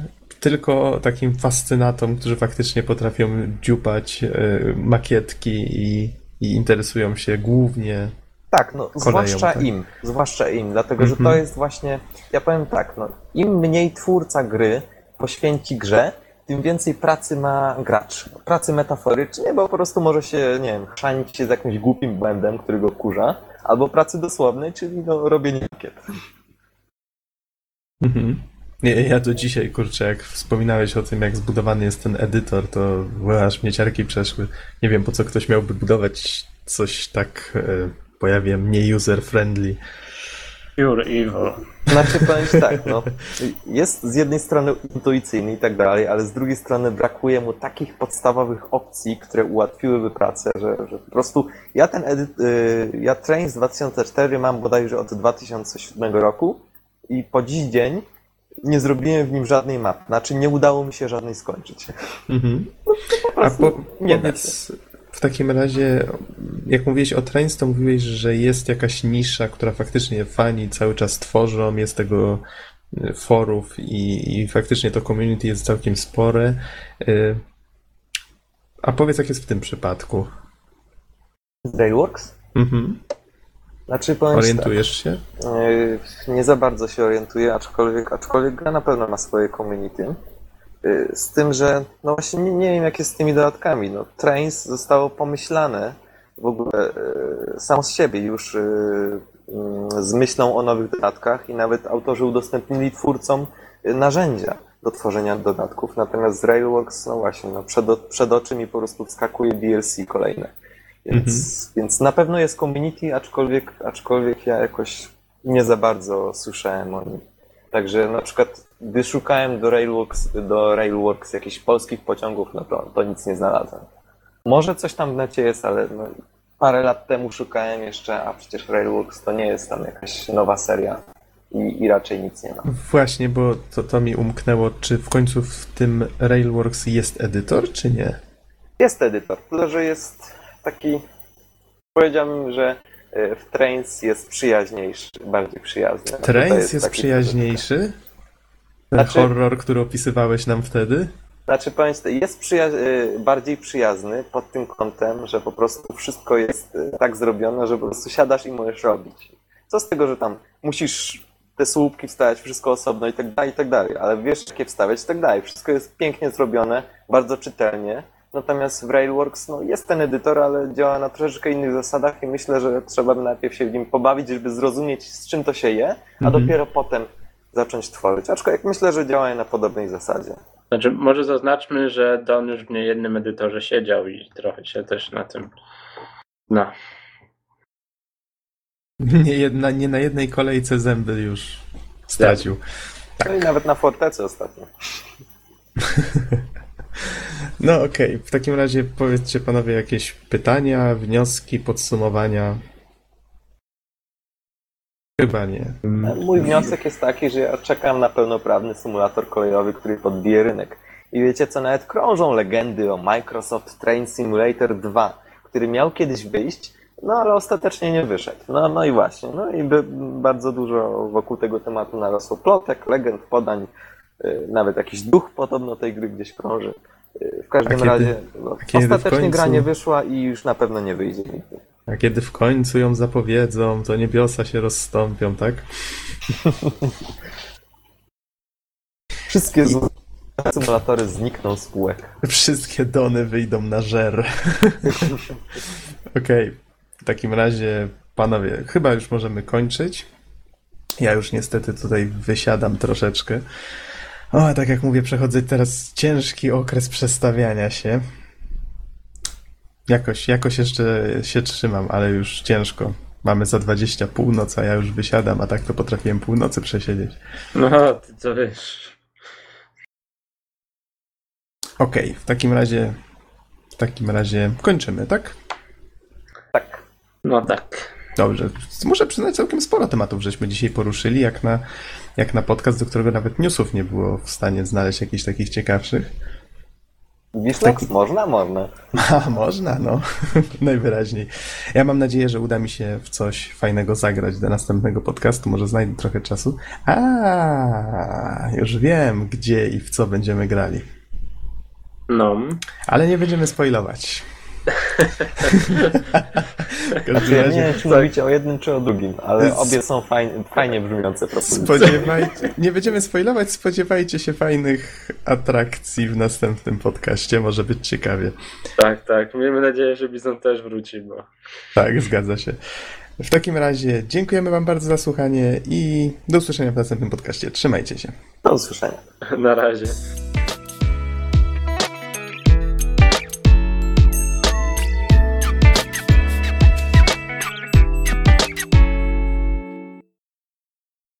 tylko takim fascynatom, którzy faktycznie potrafią dziupać e, makietki i, i interesują się głównie Tak, no, Koleją, zwłaszcza tak. im, zwłaszcza im, dlatego że Mhm. to jest właśnie, ja powiem tak, no, im mniej twórca gry poświęci grze, tym więcej pracy ma gracz. Pracy metaforycznie, bo po prostu może się, nie wiem, chrzanić się z jakimś głupim błędem, który go kurza, albo pracy dosłownej, czyli no, robienie makiet. Mhm. Ja, ja do dzisiaj, kurczę, jak wspominałeś o tym, jak zbudowany jest ten edytor, to aż mnie ciarki przeszły. Nie wiem, po co ktoś miałby budować coś tak, e, pojawia mniej user-friendly. Pure evil. Znaczy powiem tak, no, jest z jednej strony intuicyjny i tak dalej, ale z drugiej strony brakuje mu takich podstawowych opcji, które ułatwiłyby pracę, że, że po prostu ja ten edyt, y, ja Train z 2004 mam bodajże od 2007 roku i po dziś dzień nie zrobiłem w nim żadnej mapy, znaczy nie udało mi się żadnej skończyć. Mhm. A po, nie powiedz, w takim razie, jak mówiłeś o Trains, to mówiłeś, że jest jakaś nisza, która faktycznie fani cały czas tworzą, jest tego e, forów i, i faktycznie to community jest całkiem spore. E, A powiedz, jak jest w tym przypadku? Railworks? Mhm. Znaczy powiem ci tak, Orientujesz się? Yy, Nie za bardzo się orientuję, aczkolwiek, aczkolwiek gra na pewno ma swoje community. Yy, Z tym, że no właśnie nie, nie wiem jak jest z tymi dodatkami. No, Trains zostało pomyślane w ogóle yy, samo z siebie już yy, z myślą o nowych dodatkach i nawet autorzy udostępnili twórcom narzędzia do tworzenia dodatków. Natomiast z Railworks, no właśnie, no przed, przed oczy mi po prostu wskakuje DLC kolejne. Więc, więc na pewno jest community, aczkolwiek, aczkolwiek ja jakoś nie za bardzo słyszałem o nim. Także na przykład, gdy szukałem do Railworks, do Railworks jakichś polskich pociągów, no to, to nic nie znalazłem. Może coś tam w necie jest, ale no, parę lat temu szukałem jeszcze, a przecież Railworks to nie jest tam jakaś nowa seria i, i raczej nic nie ma. Właśnie, bo to, to mi umknęło, czy w końcu w tym Railworks jest edytor, czy nie? Jest edytor, tyle że jest taki, powiedziałbym, że e, w Trains jest przyjaźniejszy, bardziej przyjazny. No Trains jest taki- przyjaźniejszy? Ten Znaczy- horror, który opisywałeś nam wtedy? Znaczy, powiem jest przyja- y, bardziej przyjazny pod tym kątem, że po prostu wszystko jest y, tak zrobione, że po prostu siadasz i możesz robić. Co z tego, że tam musisz te słupki wstawiać, wszystko osobno i tak dalej, i tak dalej, ale wiesz, jakie wstawiać i tak dalej. Wszystko jest pięknie zrobione, bardzo czytelnie. Natomiast w Railworks no, jest ten edytor, ale działa na troszeczkę innych zasadach i myślę, że trzeba by najpierw się w nim pobawić, żeby zrozumieć, z czym to się je, a Mhm. dopiero potem zacząć tworzyć. Aczkolwiek myślę, że działają na podobnej zasadzie. Znaczy, może zaznaczmy, że Don już w niejednym edytorze siedział i trochę się też na tym. No. Nie, jedna, nie na jednej kolejce zęby już stracił. No i nawet na Fortecy ostatnio. No okej, w takim razie powiedzcie panowie jakieś pytania, wnioski, podsumowania. Chyba nie. Mój wniosek jest taki, że ja czekam na pełnoprawny symulator kolejowy, który podbije rynek. I wiecie co, nawet krążą legendy o Microsoft Train Simulator 2, który miał kiedyś wyjść, no ale ostatecznie nie wyszedł. No, no i właśnie, no i bardzo dużo wokół tego tematu narosło plotek, legend, podań, nawet jakiś duch podobno tej gry gdzieś krąży. W każdym kiedy- razie, no, ostatecznie gra końcu- nie wyszła i już na pewno nie wyjdzie nigdy. A kiedy w końcu ją zapowiedzą, to niebiosa się rozstąpią, tak? Wszystkie z- symulatory znikną z półek. Wszystkie dony wyjdą na żer. Okej, w takim razie, panowie, chyba już możemy kończyć. Ja już niestety tutaj wysiadam troszeczkę. O, tak jak mówię, przechodzę teraz ciężki okres przestawiania się. Jakoś, jakoś jeszcze się trzymam, ale już ciężko. Mamy za 20 północ, a ja już wysiadam, a tak to potrafiłem północy przesiedzieć. No, ty co wiesz. Okej, w takim razie, w takim razie kończymy, tak? Tak. No tak. Dobrze. Muszę przyznać, całkiem sporo tematów żeśmy dzisiaj poruszyli, jak na, jak na podcast, do którego nawet newsów nie było w stanie znaleźć jakichś takich ciekawszych. Wislex? Można, można. A, można, no. Najwyraźniej. Ja mam nadzieję, że uda mi się w coś fajnego zagrać do następnego podcastu. Może znajdę trochę czasu. A, już wiem, gdzie i w co będziemy grali. No. Ale nie będziemy spoilować. Znaczy, nie wiem, czy mówicie o jednym, czy o drugim, ale obie są fajnie, fajnie brzmiące propozycje. Spodziewajcie, nie będziemy spoilować, spodziewajcie się fajnych atrakcji w następnym podcaście, może być ciekawie. Tak, tak. Miejmy nadzieję, że Bizon też wróci, bo Tak, zgadza się. W takim razie dziękujemy Wam bardzo za słuchanie i do usłyszenia w następnym podcaście. Trzymajcie się. Do usłyszenia. na razie.